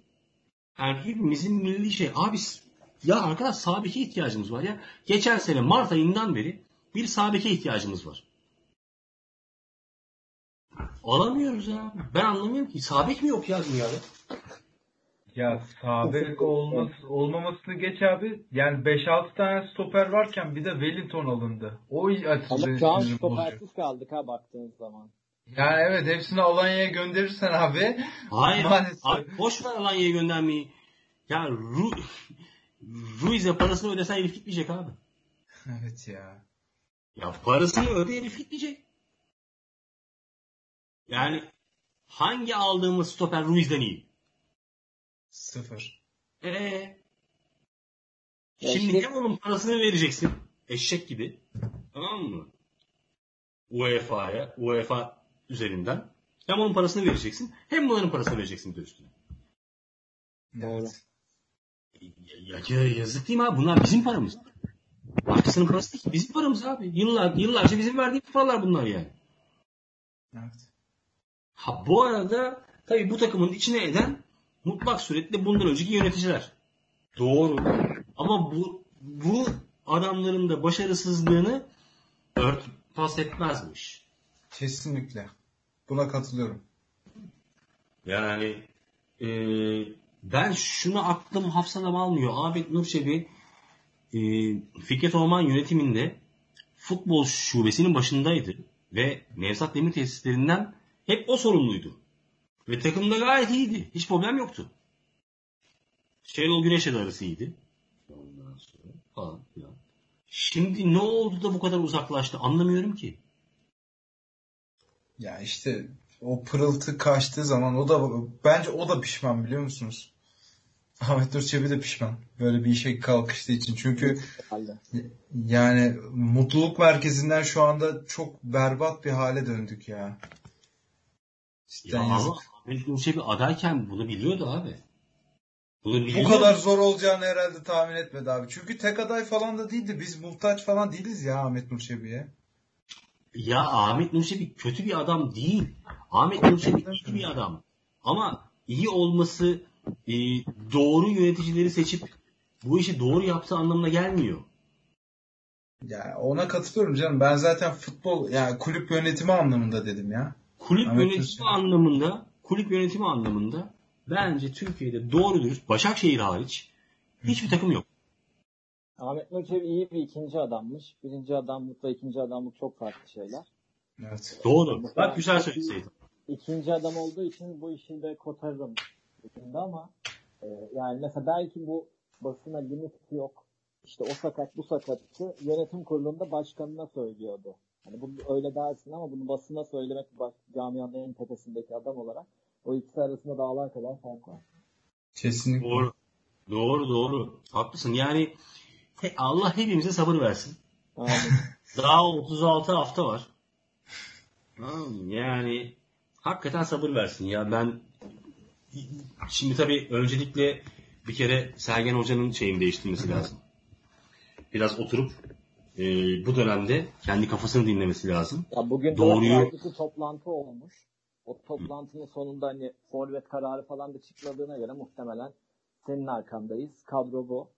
Yani hepimizin milli şey. Abi ya arkadaş sabike ihtiyacımız var ya. Geçen sene Mart ayından beri bir sabike ihtiyacımız var. Alamıyoruz ya. Ben anlamıyorum ki. Sabek mi yok ya dünyada? Ya sabek olmaz, olmamasını geç abi. Yani 5-6 tane stoper varken bir de Wellington alındı. O Ama açıdan şu an stopersiz kaldık ha baktığınız zaman. Yani evet hepsini Alanya'ya gönderirsen abi Hayır. Maalesef. Abi boş ver Alanya'ya göndermeyi. Ya Ru Ruiz'e parasını ödesen herif gitmeyecek abi. Evet ya. Ya parasını öde herif gitmeyecek. Yani hangi aldığımız stoper Ruiz'den iyi? Sıfır. Eee? Şimdi işte- hem onun parasını vereceksin. Eşek gibi. Tamam mı? UEFA'ya, UEFA üzerinden. Hem onun parasını vereceksin. Hem bunların parasını vereceksin bir de üstüne. Doğru. Ya, ya, yazık değil mi abi? Bunlar bizim paramız. Başkasının parası değil ki. Bizim paramız abi. Yıllar, yıllarca bizim verdiğimiz paralar bunlar yani. Evet. Ha bu arada tabii bu takımın içine eden mutlak suretle bundan önceki yöneticiler. Doğru. Ama bu bu adamların da başarısızlığını örtbas etmezmiş. Kesinlikle. Buna katılıyorum. Yani e, ben şunu aklım hafsalam almıyor. Ahmet Nurçebi e, Fikret Orman yönetiminde futbol şubesinin başındaydı. Ve Nevzat Demir tesislerinden hep o sorumluydu. Ve takımda gayet iyiydi. Hiç problem yoktu. Şenol Güneş'le de arası iyiydi. Ondan sonra falan filan. Şimdi ne oldu da bu kadar uzaklaştı anlamıyorum ki. Ya işte o pırıltı kaçtığı zaman o da bence o da pişman biliyor musunuz? Ahmet Nur Çebi de pişman. Böyle bir işe kalkıştığı için. Çünkü yani mutluluk merkezinden şu anda çok berbat bir hale döndük ya. Ya Cidden ama yazık. Ahmet Nurçebi adayken bunu biliyordu abi. Bunu Bu biliyordu. kadar zor olacağını herhalde tahmin etmedi abi. Çünkü tek aday falan da değildi. Biz muhtaç falan değiliz ya Ahmet Nur Çebi'ye. Ya Ahmet Nurçebi kötü bir adam değil. Ahmet Nurçebi iyi bir adam. Ama iyi olması e, doğru yöneticileri seçip bu işi doğru yaptığı anlamına gelmiyor. Ya ona katılıyorum canım. Ben zaten futbol yani kulüp yönetimi anlamında dedim ya. Kulüp Ahmet yönetimi Nurçebi. anlamında, kulüp yönetimi anlamında bence Türkiye'de doğru dürüst Başakşehir hariç hiçbir takım yok. Ahmet Nur Çebi iyi bir ikinci adammış. Birinci adamlıkla ikinci adamlık çok farklı şeyler. Evet. Doğru. Bak güzel söyleseydin. İkinci adam olduğu için bu işi de kotarırım şimdi ama e, yani mesela belki bu basına limit yok. İşte o sakat bu sakatı yönetim kurulunda başkanına söylüyordu. Hani bunu öyle dersin ama bunu basına söylemek baş, camianın en tepesindeki adam olarak o ikisi arasında dağlar kadar fark var. Kesinlikle. Doğru. Doğru doğru. Haklısın. Yani Allah hepimize sabır versin. Daha 36 hafta var. Yani hakikaten sabır versin ya. Ben şimdi tabii öncelikle bir kere Sergen Hoca'nın şeyini değiştirmesi lazım. Biraz oturup e, bu dönemde kendi kafasını dinlemesi lazım. Ya bugün Doğruyu- toplantı olmuş. O toplantının sonunda hani forvet kararı falan da çıkmadığına göre muhtemelen senin arkandayız. Kadro bu.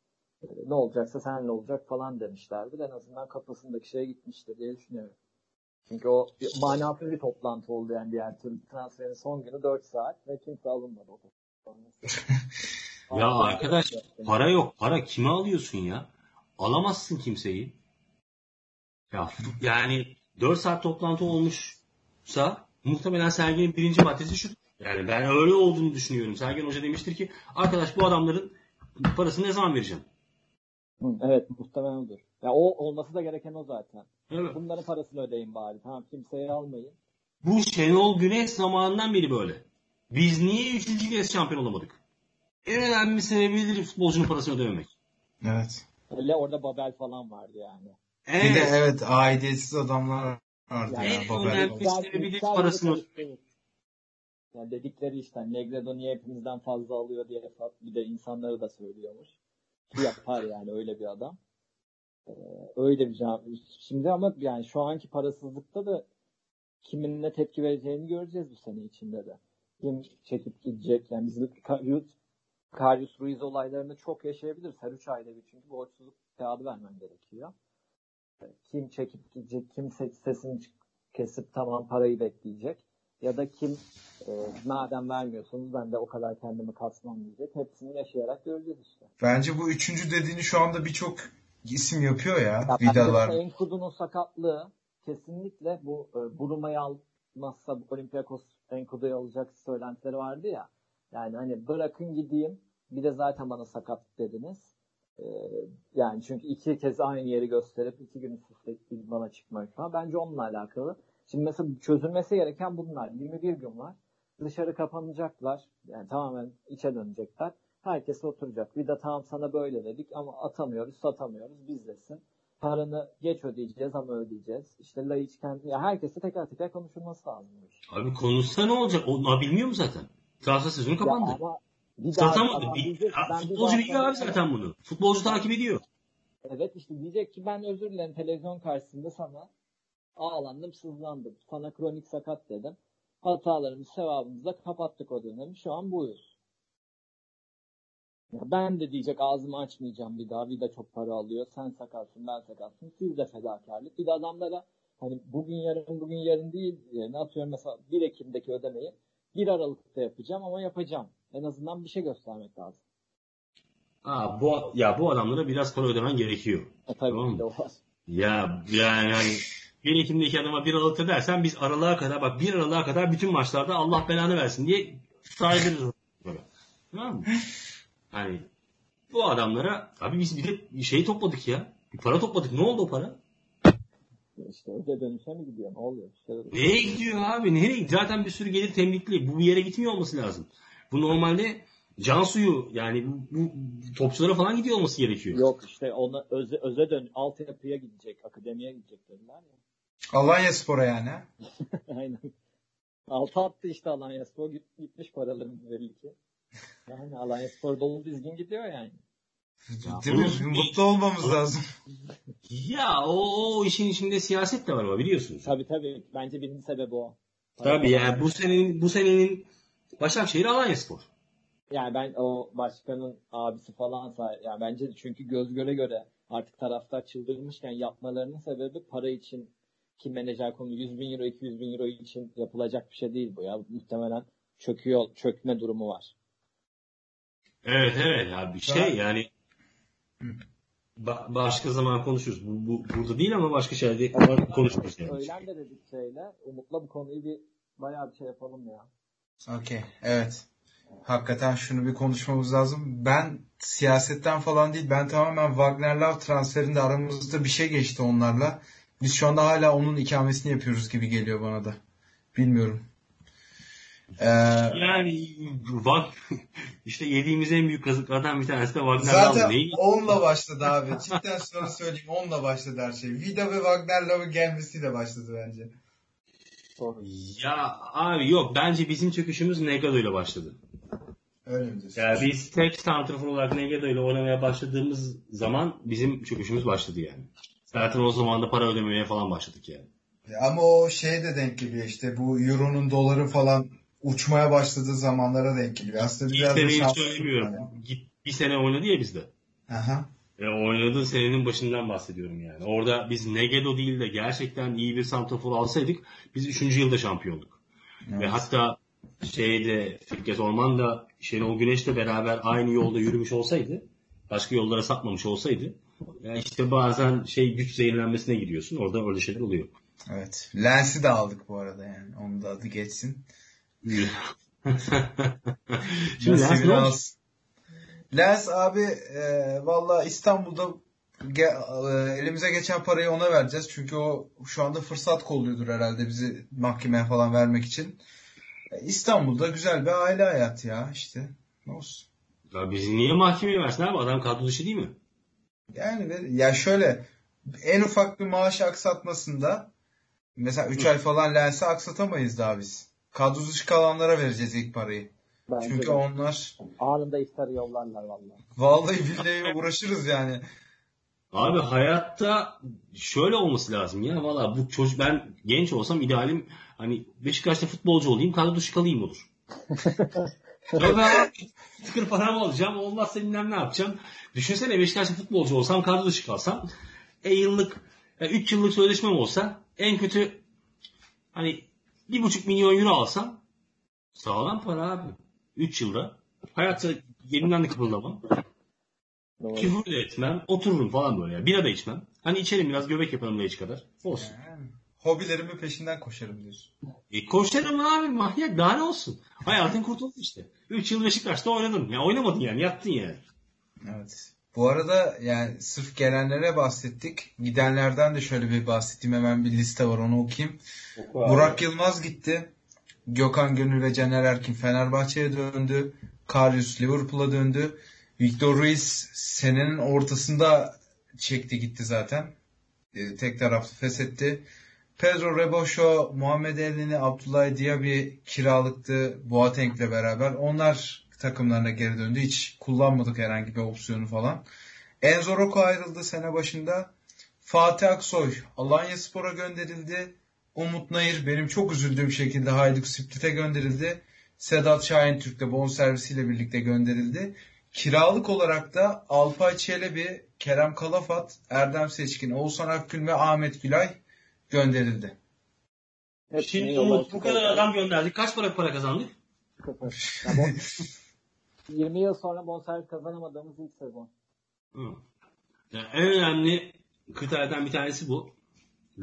Ne olacaksa seninle olacak falan demişlerdir. En azından kafasındaki şeye gitmiştir diye düşünüyorum. Çünkü o bir manasız bir toplantı oldu yani diğer türlü transferin son günü 4 saat ve kimse alınmadı o. Ya arkadaş para yok. Para kime alıyorsun ya? Alamazsın kimseyi. Ya yani 4 saat toplantı olmuşsa muhtemelen Sergen'in birinci maddesi şu. Yani ben öyle olduğunu düşünüyorum. Sergen Hoca demiştir ki arkadaş bu adamların parasını ne zaman vereceğim? Hı, evet muhtemelen odur. Ya o olması da gereken o zaten. Evet. Bunların parasını ödeyin bari. Tamam kimseye almayın. Bu Şenol Güneş zamanından beri böyle. Biz niye üçüncü kez şampiyon olamadık? En önemli sebebidir futbolcunun parasını ödememek. Evet. Öyle orada Babel falan vardı yani. Bir de evet aidiyetsiz adamlar vardı Yani ya. en Babel önemli- falan. sebebi de İster- parasını- karıştırır. Yani dedikleri işte Negredo niye hepimizden fazla alıyor diye bir de insanları da söylüyormuş. Yapar yani öyle bir adam. Ee, öyle bir cevap. Şimdi ama yani şu anki parasızlıkta da kimin ne tepki vereceğini göreceğiz bu sene içinde de. Kim çekip gidecek. Yani bizim Karius, Ruiz olaylarını çok yaşayabiliriz. Her üç ayda bir çünkü borçsuzluk kağıdı vermen gerekiyor. Ee, Kim çekip gidecek, kim se- sesini kesip tamam parayı bekleyecek. Ya da kim e, madem vermiyorsunuz ben de o kadar kendimi kasmam diyecek. Hepsini yaşayarak göreceğiz işte. Bence bu üçüncü dediğini şu anda birçok isim yapıyor ya. Ya Vidalar. Enkudu'nun sakatlığı kesinlikle bu e, Buruma'yı almazsa Olympiakos Enkudu'yu alacak söylentileri vardı ya. Yani hani bırakın gideyim bir de zaten bana sakat dediniz. E, yani çünkü iki kez aynı yeri gösterip iki gün üst üste bana çıkmak falan. Bence onunla alakalı. Şimdi mesela çözülmesi gereken bunlar. 21 gün var. Dışarı kapanacaklar. Yani tamamen içe dönecekler. Herkes oturacak. Bir de tamam sana böyle dedik ama atamıyoruz, satamıyoruz. Bizdesin. Paranı geç ödeyeceğiz ama ödeyeceğiz. İşte Laiç kendi, ya herkese teker teker konuşulması lazım. Abi konuşsa ne olacak? O bilmiyor mu zaten? Transfer sezonu Ya kapandı. ama bir daha Satamadı. tamam Bir- bir futbolcu daha biliyor abi zaten bunu. Futbolcu takip ediyor. Evet işte diyecek ki ben özür dilerim televizyon karşısında sana Ağlandım, sızlandım. Sana kronik sakat dedim. Hatalarımız, sevabımızla kapattık o dönemi. Şu an buyuz. Ya ben de diyecek ağzımı açmayacağım bir daha. Vida çok para alıyor. Sen sakatsın, ben sakatsın. Siz de fedakarlık. Bir de adamlara hani bugün yarın bugün yarın değil ne atıyorum mesela 1 Ekim'deki ödemeyi 1 Aralık'ta yapacağım ama yapacağım. En azından bir şey göstermek lazım. Aa, bu, ya bu adamlara biraz para ödemen gerekiyor. E, tabii Tamam de o var. Ya yani hani 1 Ekim'deki adama 1 Aralık'ta dersen biz Aralık'a kadar bak 1 Aralık'a kadar bütün maçlarda Allah belanı versin diye saydırırız. Tamam mı? Hani bu adamlara abi biz bir de şey topladık ya. Bir para topladık. Ne oldu o para? İşte öde dönüşe mi gidiyor? Ne oluyor? İşte. Nereye gidiyor abi? Nereye? Zaten bir sürü gelir temlikli. Bu bir yere gitmiyor olması lazım. Bu normalde can suyu yani bu, bu topçulara falan gidiyor olması gerekiyor. Yok işte ona öze, öze dön altyapıya gidecek, akademiye gidecek dediler ya. Alanya Spor'a yani. Aynen. Altı attı işte Alanya Spor git, gitmiş paralarımız belli ki. Yani Alanya Spor dolu dizgin gidiyor yani. Ya Mutlu olmamız lazım. Ya o, o işin içinde siyaset de var ama biliyorsunuz. Tabii tabii. Bence birinci sebebi o. Tabii yani bu senenin bu senenin Başakşehir Alanyaspor. Yani ben o başkanın abisi falansa yani bence çünkü göz göre göre artık taraftar çıldırmışken yapmalarının sebebi para için ki menajer konu 100 bin euro 200 bin euro için yapılacak bir şey değil bu ya. Muhtemelen çöküyor, çökme durumu var. Evet evet ya bir şey yani ba- başka zaman konuşuruz. Bu, bu burada değil ama başka şeylerde konuşuruz yani. Öğlen de dedik şeyle. Umut'la bu konuyu bir bayağı bir şey yapalım ya. Okey. Evet. Hakikaten şunu bir konuşmamız lazım. Ben siyasetten falan değil. Ben tamamen Wagner Love transferinde aramızda bir şey geçti onlarla. Biz şu anda hala onun ikamesini yapıyoruz gibi geliyor bana da. Bilmiyorum. Ee, Yani bak işte yediğimiz en büyük kazıklardan bir tanesi de Wagner zaten. Neyi? onunla başladı abi. Cidden sonra söyleyeyim onunla başladı her şey. Vida ve Wagner Love'ın gelmesiyle başladı bence. Ya abi yok bence bizim çöküşümüz Negado ile başladı. Öyle mi diyorsun? Yani biz tek santrafor olarak Negado ile oynamaya başladığımız zaman bizim çöküşümüz başladı yani. Zaten o zaman da para ödemeye falan başladık yani. Ama o şeye de denk geliyor işte bu euronun doları falan uçmaya başladığı zamanlara denk geliyor. Aslında İlk biraz da seneyi söylemiyorum. Git, bir sene oynadı ya bizde. Aha. E, oynadığı senenin başından bahsediyorum yani. Orada biz Negedo değil de gerçekten iyi bir santrafor alsaydık biz 3. yılda şampiyonduk. Ve Evet. hatta şeyde Fikret Orman da Şenol Güneş'le beraber aynı yolda yürümüş olsaydı başka yollara sapmamış olsaydı yani işte bazen şey güç zehirlenmesine gidiyorsun. Orada öyle şeyler oluyor. Evet. Lens'i de aldık bu arada yani. Onun da adı geçsin. Şimdi Lens alsın. Lens abi e, valla İstanbul'da ge- e, elimize geçen parayı ona vereceğiz. Çünkü o şu anda fırsat kolluyordur herhalde bizi mahkemeye falan vermek için. E, İstanbul'da güzel bir aile hayatı ya işte. Ne olsun. Ya bizi niye mahkemeye versin abi? Adam kadro dışı değil mi? Yani ya şöyle en ufak bir maaş aksatmasında mesela 3 ay falan Lens'i aksatamayız daha biz. Kadro dışı kalanlara vereceğiz ilk parayı. Bence Çünkü de. onlar Anında iftarı yollarlar vallahi. vallahi billahi uğraşırız yani. Abi hayatta şöyle olması lazım ya. Valla bu çocuk ben genç olsam idealim hani Beşiktaş'ta futbolcu olayım kadro dışı kalayım olur. Abi. Tıkır param alacağım. Olmazsa bilmem ne yapacağım. Düşünsene Beşiktaş'ta futbolcu olsam kadro dışı kalsam. E yıllık 3 yıllık sözleşmem olsa en kötü hani bir buçuk milyon euro alsam sağlam para abi. 3 yılda. Hayatta yerimden de kıpırdamam. Doğru. Küfür de etmem. Otururum falan böyle. ya. Bira da içmem. Hani içerim biraz göbek yaparım da hiç kadar. Olsun. Yani, hobilerimin peşinden koşarım diyorsun. E koşarım abi manyak daha ne olsun. Hayatın kurtuldu işte. 3 yıl Beşiktaş'ta oynadın. Ya oynamadın yani yattın yani. Evet. Bu arada yani sırf gelenlere bahsettik. Gidenlerden de şöyle bir bahsedeyim. Hemen bir liste var onu okuyayım. Burak Yılmaz gitti. Gökhan Gönül ve Caner Erkin Fenerbahçe'ye döndü. Karius Liverpool'a döndü. Victor Ruiz senenin ortasında çekti gitti zaten. E, tek taraflı feshetti. Pedro Reboşo, Muhammed Elneni, Abdullah Diaby kiralıktı Boateng'le beraber. Onlar takımlarına geri döndü. Hiç kullanmadık herhangi bir opsiyonu falan. Enzo Rocco ayrıldı sene başında. Fatih Aksoy Alanya Spor'a gönderildi. Umut Nayır benim çok üzüldüğüm şekilde Hayduk Split'e gönderildi. Sedat Şahin Türk de bonservisiyle birlikte gönderildi. Kiralık olarak da Alpay Çelebi, Kerem Kalafat, Erdem Seçkin, Oğuzhan Akgül ve Ahmet Gülay gönderildi. Hepsini Şimdi Umut bu kadar adam gönderdik. Kaç para para kazandık? Sıfır. Ya bu- 20 yıl sonra bonservis kazanamadığımız ilk sezon. Hı. Yani en önemli kriterden bir tanesi bu.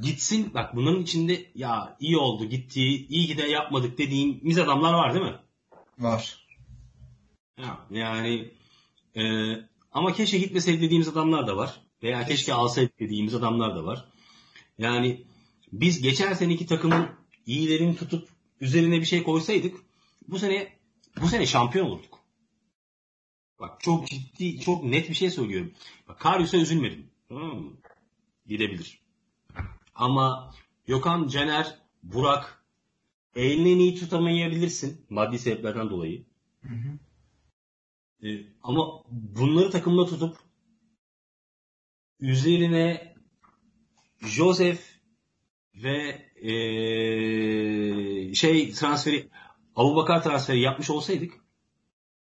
Gitsin bak bunların içinde ya iyi oldu gitti iyi ki de yapmadık dediğimiz adamlar var değil mi? Var. Ya, yani e, ama keşke gitmeseydi dediğimiz adamlar da var. Veya keşke alsaydı dediğimiz adamlar da var. Yani biz geçen seneki takımın iyilerini tutup üzerine bir şey koysaydık bu sene bu sene şampiyon olurduk. Bak çok ciddi, çok net bir şey söylüyorum. Bak Karius'a üzülmedim. Mı? Gidebilir. Ama Gökhan, Caner, Burak elini iyi tutamayabilirsin maddi sebeplerden dolayı. Ee, ama bunları takımda tutup üzerine Joseph ve ee, şey transferi Abubakar transferi yapmış olsaydık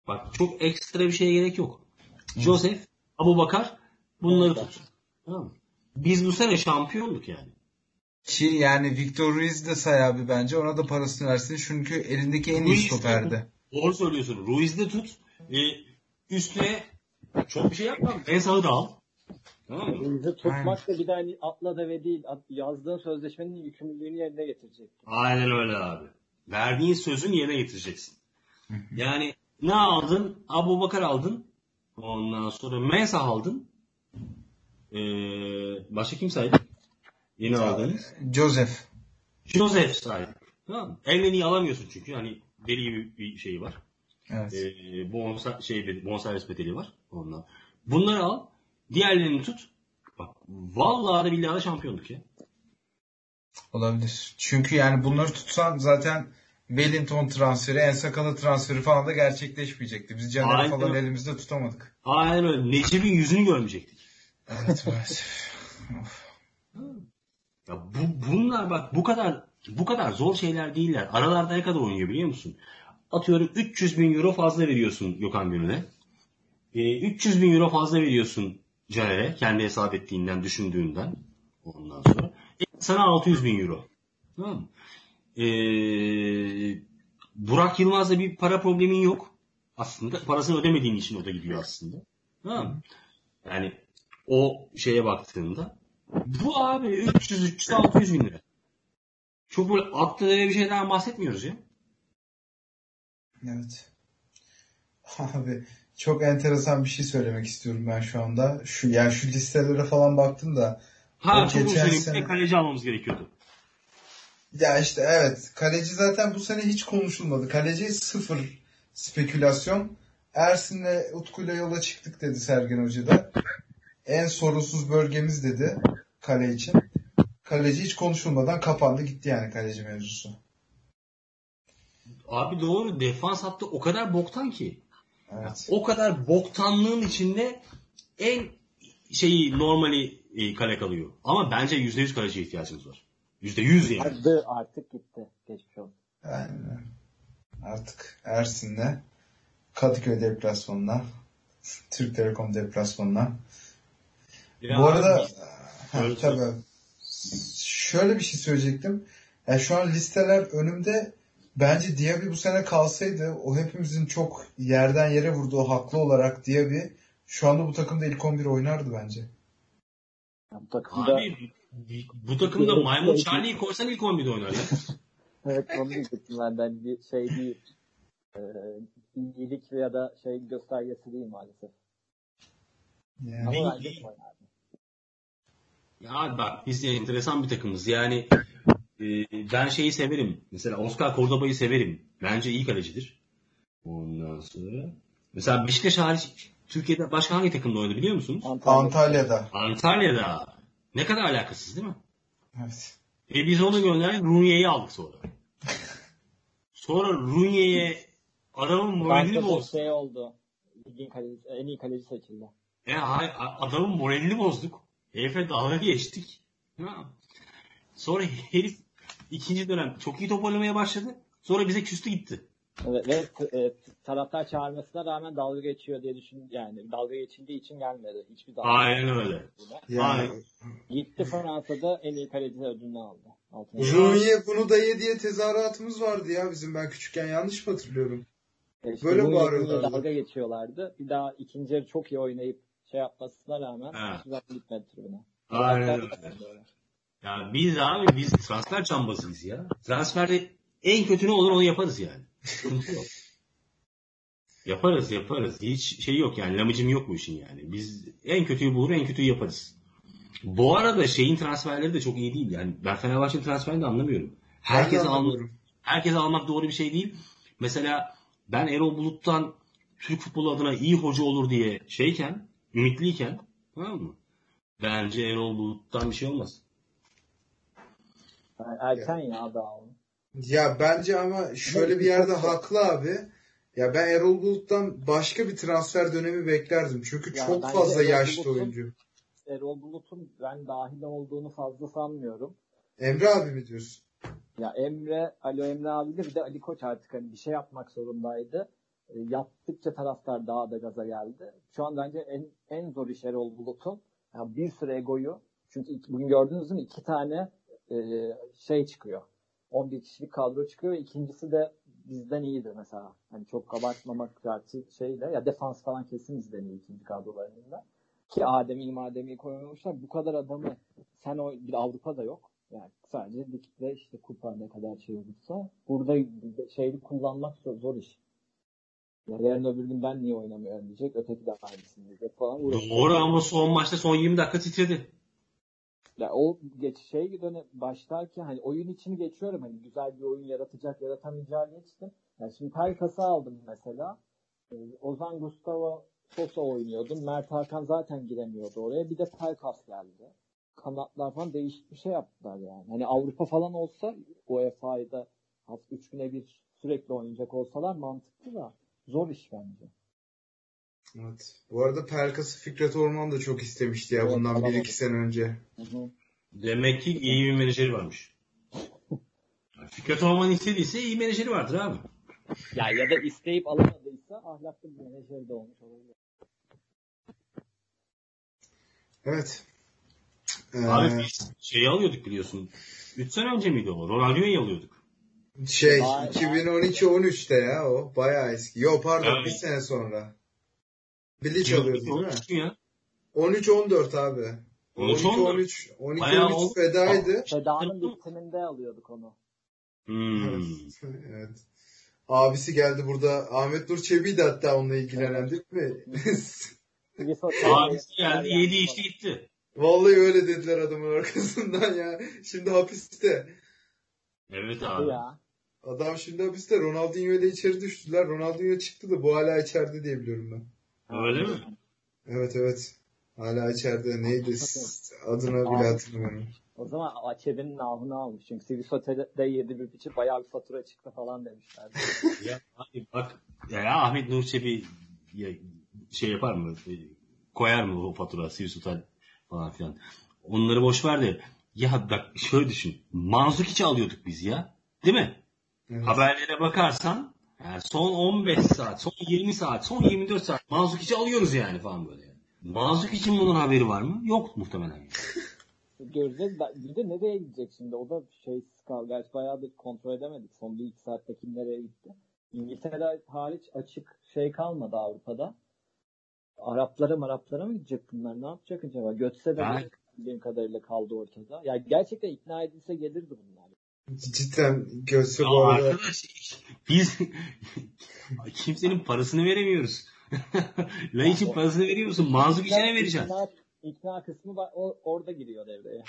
bak çok ekstra bir şeye gerek yok. Joseph, Abubakar bunları tut. Tamam mı? Biz bu sene şampiyonluk yani. Ki yani Victor Ruiz de say abi bence. Ona da parasını versin. Çünkü elindeki en iyi Ruiz de- stoperdi. Doğru söylüyorsun. Ruiz'de tut. E, üstüne çok bir şey yapma. En sağı da al. Tamam mı? Tutmak da bir de hani atla deve değil. At, yazdığın sözleşmenin yükümlülüğünü yerine getirecek. Aynen öyle abi. Verdiğin sözün yerine getireceksin. Yani ne aldın? Abu Bakar aldın. Ondan sonra Mensah aldın. Ee, başka kim saydı? Yeni aldınız. Joseph. Joseph saydı. Tamam iyi alamıyorsun çünkü. Hani deli gibi bir şey var. Evet. e, bonsa, şey, bonservis bedeli var ondan. Bunları al. Diğerlerini tut. Bak vallahi da billahi de şampiyonluk ya. Olabilir. Çünkü yani bunları tutsan zaten Wellington transferi, Ensakalı transferi falan da gerçekleşmeyecekti. Biz Caner'i falan elimizde tutamadık. Aynen öyle. Necip'in yüzünü görmeyecektik. Evet maalesef. Ya bu, bunlar bak bu kadar bu kadar zor şeyler değiller. Aralarda ne kadar oynuyor biliyor musun? Atıyorum 300 bin euro fazla veriyorsun Gökhan Gönül'e. E, 300 bin euro fazla veriyorsun Caner'e. Kendi hesap ettiğinden, düşündüğünden. Ondan sonra. E, sana 600 bin euro. Tamam mı? E, Burak Yılmaz'da bir para problemin yok. Aslında parasını ödemediğin için o da gidiyor aslında. Tamam mı? Yani o şeye baktığında bu abi 300 300 600 bin lira. Çok böyle atlı bir şeyden bahsetmiyoruz ya. Evet. Abi çok enteresan bir şey söylemek istiyorum ben şu anda. Şu yani şu listelere falan baktım da Ha çok geçen sene- kaleci almamız gerekiyordu. ya işte evet kaleci zaten bu sene hiç konuşulmadı. Kaleci sıfır spekülasyon. Ersin'le Utku'yla yola çıktık dedi Sergen Hoca da. En sorunsuz bölgemiz dedi kale için. Kaleci hiç konuşulmadan kapandı gitti yani kaleci mevzusu. Abi doğru defans hattı o kadar boktan ki. Evet. O kadar boktanlığın içinde en şeyi normali e, kale kalıyor. Ama bence %100 kaleciye ihtiyacımız var. %100 yani. Vardı artık gitti. Geçmiş olsun. Yani artık Ersin'le Kadıköy deplasmanına Türk Telekom deplasmanına Ya Bu arada tabii. Şöyle bir şey söyleyecektim. Yani şu an listeler önümde. Bence Diaby bu sene kalsaydı o hepimizin çok yerden yere vurduğu haklı olarak Diaby şu anda bu takımda ilk 11 oynardı bence. Ya bu takımda Abi bu takımda Maymun Charlie'yi koysan ilk 11'de oynar ya. evet onu diyecektim ben. Ben bir şey değil. Ee, iyilik ya da şey göstergesi değil maalesef. Yani, Ama bence oynardı. Ya bak biz de enteresan bir takımız. Yani e, ben şeyi severim. Mesela Oscar Cordoba'yı severim. Bence iyi kalecidir. Ondan sonra mesela Beşiktaş hariç Türkiye'de başka hangi takımda oynadı biliyor musunuz? Antalya. Antalya'da. Antalya'da. Ne kadar alakasız değil mi? Evet. E biz onu gönderdik Runye'yi aldık sonra. Sonra Runye'ye adamın moralini bozduk. şey oldu. Ligin kalecisi, en iyi kaleci seçildi. E, hay- adamın moralini bozduk. Herif'e dalga geçtik. Sonra herif ikinci dönem çok iyi top oynamaya başladı. Sonra bize küstü gitti. Evet, ve e, taraftar çağırmasına rağmen dalga geçiyor diye düşün yani dalga geçildiği için gelmedi. Hiçbir dalga Aynen öyle. Yani Aynen. Gitti Fransa'da en iyi kaleci ödülünü aldı. Runi'ye bunu da ye diye tezahüratımız vardı ya bizim ben küçükken yanlış mı hatırlıyorum? E işte Böyle bağırıyorlardı. dalga geçiyorlardı. Bir daha ikinci yarı çok iyi oynayıp şey yapmasına rağmen hiçbir zaman gitmedi tribüne. Aynen öyle. Ya biz abi biz transfer cambazıyız ya. Transferde en kötü ne olur onu yaparız yani. Sıkıntı yok. Yaparız yaparız. Hiç şey yok yani lamıcım yok bu işin yani. Biz en kötüyü bulur en kötüyü yaparız. Bu arada şeyin transferleri de çok iyi değil. Yani ben Fenerbahçe'nin transferini de anlamıyorum. Herkes almak, herkes almak doğru bir şey değil. Mesela ben Erol Bulut'tan Türk futbolu adına iyi hoca olur diye şeyken, ümitliyken tamam mı? Bence Erol Bulut'tan bir şey olmaz. Yani erken ya daha onu. Ya bence ama şöyle bir yerde haklı abi. Ya ben Erol Bulut'tan başka bir transfer dönemi beklerdim. Çünkü Ya çok fazla Erol yaşlı Bulut'un- oyuncu. Erol Bulut'un ben dahil olduğunu fazla sanmıyorum. Emre abi mi diyorsun? Ya Emre, Ali Emre abi de bir de Ali Koç artık hani bir şey yapmak zorundaydı. E, yaptıkça taraftar daha da gaza geldi. Şu an bence en, en zor iş Erol Bulut'un. Yani bir sürü egoyu çünkü bugün gördünüz mü iki tane e, şey çıkıyor. 11 kişilik kadro çıkıyor ikincisi de bizden iyidir mesela. Hani çok abartmamak şartı şeyle ya defans falan kesin bizden iyi ikinci kadrolarında. Ki Adem'i Madem'i koymamışlar. Bu kadar adamı sen o bir Avrupa'da yok. Yani sadece ligde işte kupa ne kadar şey olursa burada şeyli kullanmak zor, iş. Ya yarın öbür gün ben niye oynamıyorum diyecek. Öteki de aynısını diyecek falan. Doğru ama son maçta son 20 dakika titredi. Ya o geç şey dönem başlarken hani oyun içini geçiyorum hani güzel bir oyun yaratacak yaratamayacağı geçtim. Yani şimdi Pelkas'ı aldım mesela. Ee, Ozan Gustavo Sosa oynuyordum. Mert Hakan zaten giremiyordu oraya. Bir de Pelkas geldi. Kanatlar falan değişik bir şey yaptılar yani. Hani Avrupa falan olsa UEFA'da hafta 3 güne bir sürekli oynayacak olsalar mantıklı da zor iş bence. Evet. Bu arada Pelkas'ı Fikret Orman da çok istemişti ya Evet, bundan alamadı. 1-2 sene önce. Hı hı. Demek ki iyi bir menajeri varmış. Fikret Orman istediyse iyi menajeri vardır abi. Ya ya da isteyip alamadıysa ahlaklı bir menajer de olmuş olabilir. Evet. Ee, Abi biz şeyi alıyorduk biliyorsun. 3 sene önce miydi o? Ronaldinho'yu alıyorduk. şey Vay, 2012-13'te ya o. Bayağı eski. Yo pardon Evet. bir sene sonra. Bilic alıyordu değil mi? Olmuştu ya. 13-14 abi. 13-14. 12-13 Bayağı 12-13 oldu. fedaydı. Seda'nın bitiminde alıyorduk onu. Hmm. evet. Abisi geldi burada. Ahmet Nur Çebi'ydi hatta onunla ilgilenen değil mi? Abisi geldi yedi içti gitti. Vallahi öyle dediler adamın arkasından ya. Şimdi hapiste. Evet abi. ya. Adam şimdi hapiste. Ronaldinho ile içeri düştüler. Ronaldinho çıktı da bu hala içeride diye biliyorum ben. Öyle mi? Evet evet. Hala içeride. Neydi? Adını bile hatırlamıyorum. O zaman Açebi'nin ahını almış. Çünkü Sivrisot'e yedi bir biçim bayağı bir fatura çıktı falan demişler. Ya abi bak ya Ahmet Nur Çebi ya, şey yapar mı? E, Koyar mı o fatura, Sivsutal falan filan. Onları boş ver de ya bak şöyle düşün. Manzukic'i alıyorduk biz ya. Değil mi? Evet. Haberlere bakarsan yani son 15 saat, son 20 saat, son 24 saat Manzukic'i alıyoruz yani falan böyle. Manzukic'in bunun haberi var mı? Yok muhtemelen. Göreceğiz. Bir de nereye gidecek şimdi? O da şey kal. Gerçi bayağı da kontrol edemedik. Son bir iki saatte kim nereye gitti. İngiltere hariç açık şey kalmadı Avrupa'da. Araplara Araplara mı gidecek bunlar? Ne yapacak acaba? Götse de Ben- bildiğim kadarıyla kaldı ortada. Ya gerçekten ikna edilse gelirdi bunlar. Cidden Ya bu arada. arkadaş biz kimsenin parasını veremiyoruz. La için parasını veriyor musun? Manzuk içine vereceksin. İkna, ikna kısmı var, o, orada giriyor devreye.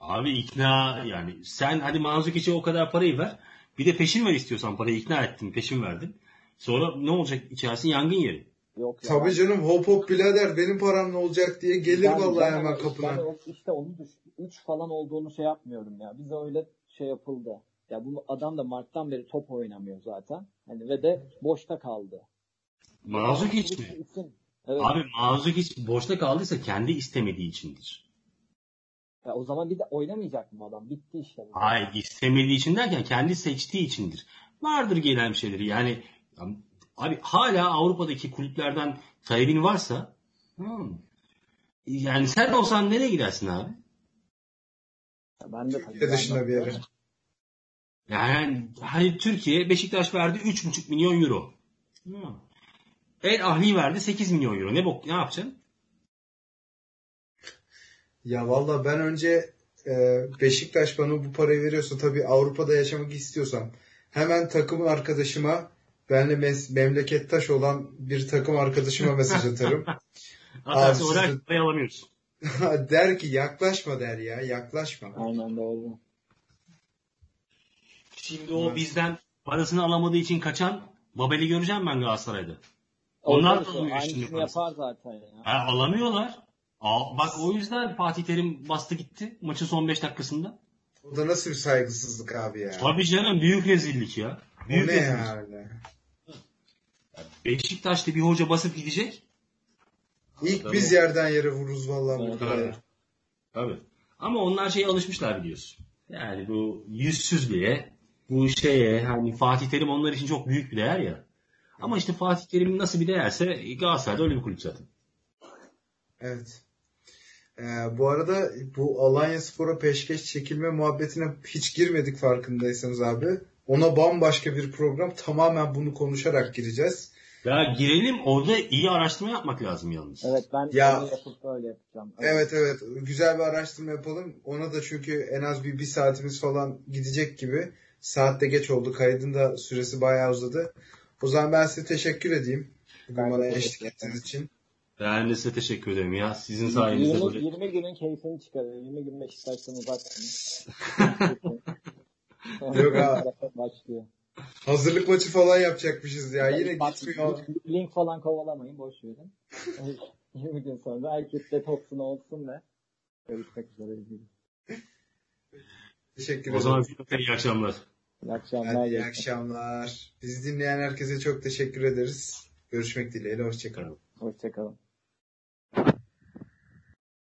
Abi ikna yani sen hadi Manzuk için o kadar parayı ver. Bir de peşin ver istiyorsan parayı ikna ettin peşin verdin. Sonra ne olacak içerisi yangın yeri. Yok ya. Tabii canım hop hop birader benim param ne olacak diye gelir Ben- vallahi ben- hemen Ben kapına. o- işte onu düş. 3 falan olduğunu şey yapmıyorum ya. Bize öyle şey yapıldı. Ya bu adam da Mart'tan beri top oynamıyor zaten. Hani ve de boşta kaldı. Manzuk hiç mi? İsim. Evet. Abi Manzuk hiç boşta kaldıysa kendi istemediği içindir. Ya o zaman bir de oynamayacak mı adam? Bitti işte. bu. Hayır istemediği için derken kendi seçtiği içindir. Vardır gelen şeyleri yani abi hala Avrupa'daki kulüplerden talebin varsa hmm, yani sen olsan nereye gidersin abi? Ya ben de tabii. Türkiye dışında bir yere. Yani hani Türkiye Beşiktaş verdi 3,5 milyon euro. Hmm. El Ahli verdi 8 milyon euro. Ne bok ne yapacaksın? Ya valla ben önce e, Beşiktaş bana bu parayı veriyorsa tabii Avrupa'da yaşamak istiyorsam hemen takım arkadaşıma benle mes- memlekettaş olan bir takım arkadaşıma mesaj atarım. Atarsın Abi oraya siz de- parayı alamıyorsun. der ki yaklaşma der ya yaklaşma. Aynen doğru. Şimdi o bizden parasını alamadığı için kaçan Babel'i göreceğim ben Galatasaray'da. Onlar da alıyor şimdi parasını. yapar zaten ya. Ha, alamıyorlar. Aa, bak o yüzden Fatih Terim bastı gitti maçın son 5 dakikasında. O da nasıl bir saygısızlık abi ya. Tabii canım büyük rezillik ya. O Büyük ne rezillik. yani? Beşiktaş'ta bir hoca basıp gidecek. İlk Tabii. biz yerden yere vururuz vallahi Evet, burada. Tabii. Tabii. Ama onlar şeye alışmışlar biliyorsun. Yani bu yüzsüzlüğe, bu şeye hani Fatih Terim onlar için çok büyük bir değer ya. Ama işte Fatih Terim'in nasıl bir değerse Galatasaray'da öyle bir kulüp zaten. Evet. Ee, bu arada bu Alanya Spor'a peşkeş çekilme muhabbetine hiç girmedik farkındaysanız abi. Ona bambaşka bir program tamamen bunu konuşarak gireceğiz. Ya girelim orada iyi araştırma yapmak lazım yalnız. Evet ben Ya- onu yapıp öyle yapacağım. Evet evet güzel bir araştırma yapalım. Ona da çünkü en az bir, bir saatimiz falan gidecek gibi. Saatte geç oldu. Kaydın da süresi bayağı uzadı. O zaman ben size teşekkür edeyim. Bugün Ben de bana eşlik ettiğiniz için. Ben de size teşekkür ederim ya. Sizin sayenizde 20, böyle 20 günün keyfini çıkarıyor. 20 gün Beşiktaş'tan uzaksınız. Yok ha. Başlıyor. Hazırlık maçı falan yapacakmışız ya. Yine Bak, gitmiyor. Link falan kovalamayın. Boş verin. 20 gün sonra herkes detoksunu olsun ve görüşmek üzere. Teşekkür o ederim. zaman iyi akşamlar. İyi akşamlar. Hadi iyi akşamlar. Bizi dinleyen herkese çok teşekkür ederiz. Görüşmek dileğiyle. Hoşçakalın. Hoşçakalın.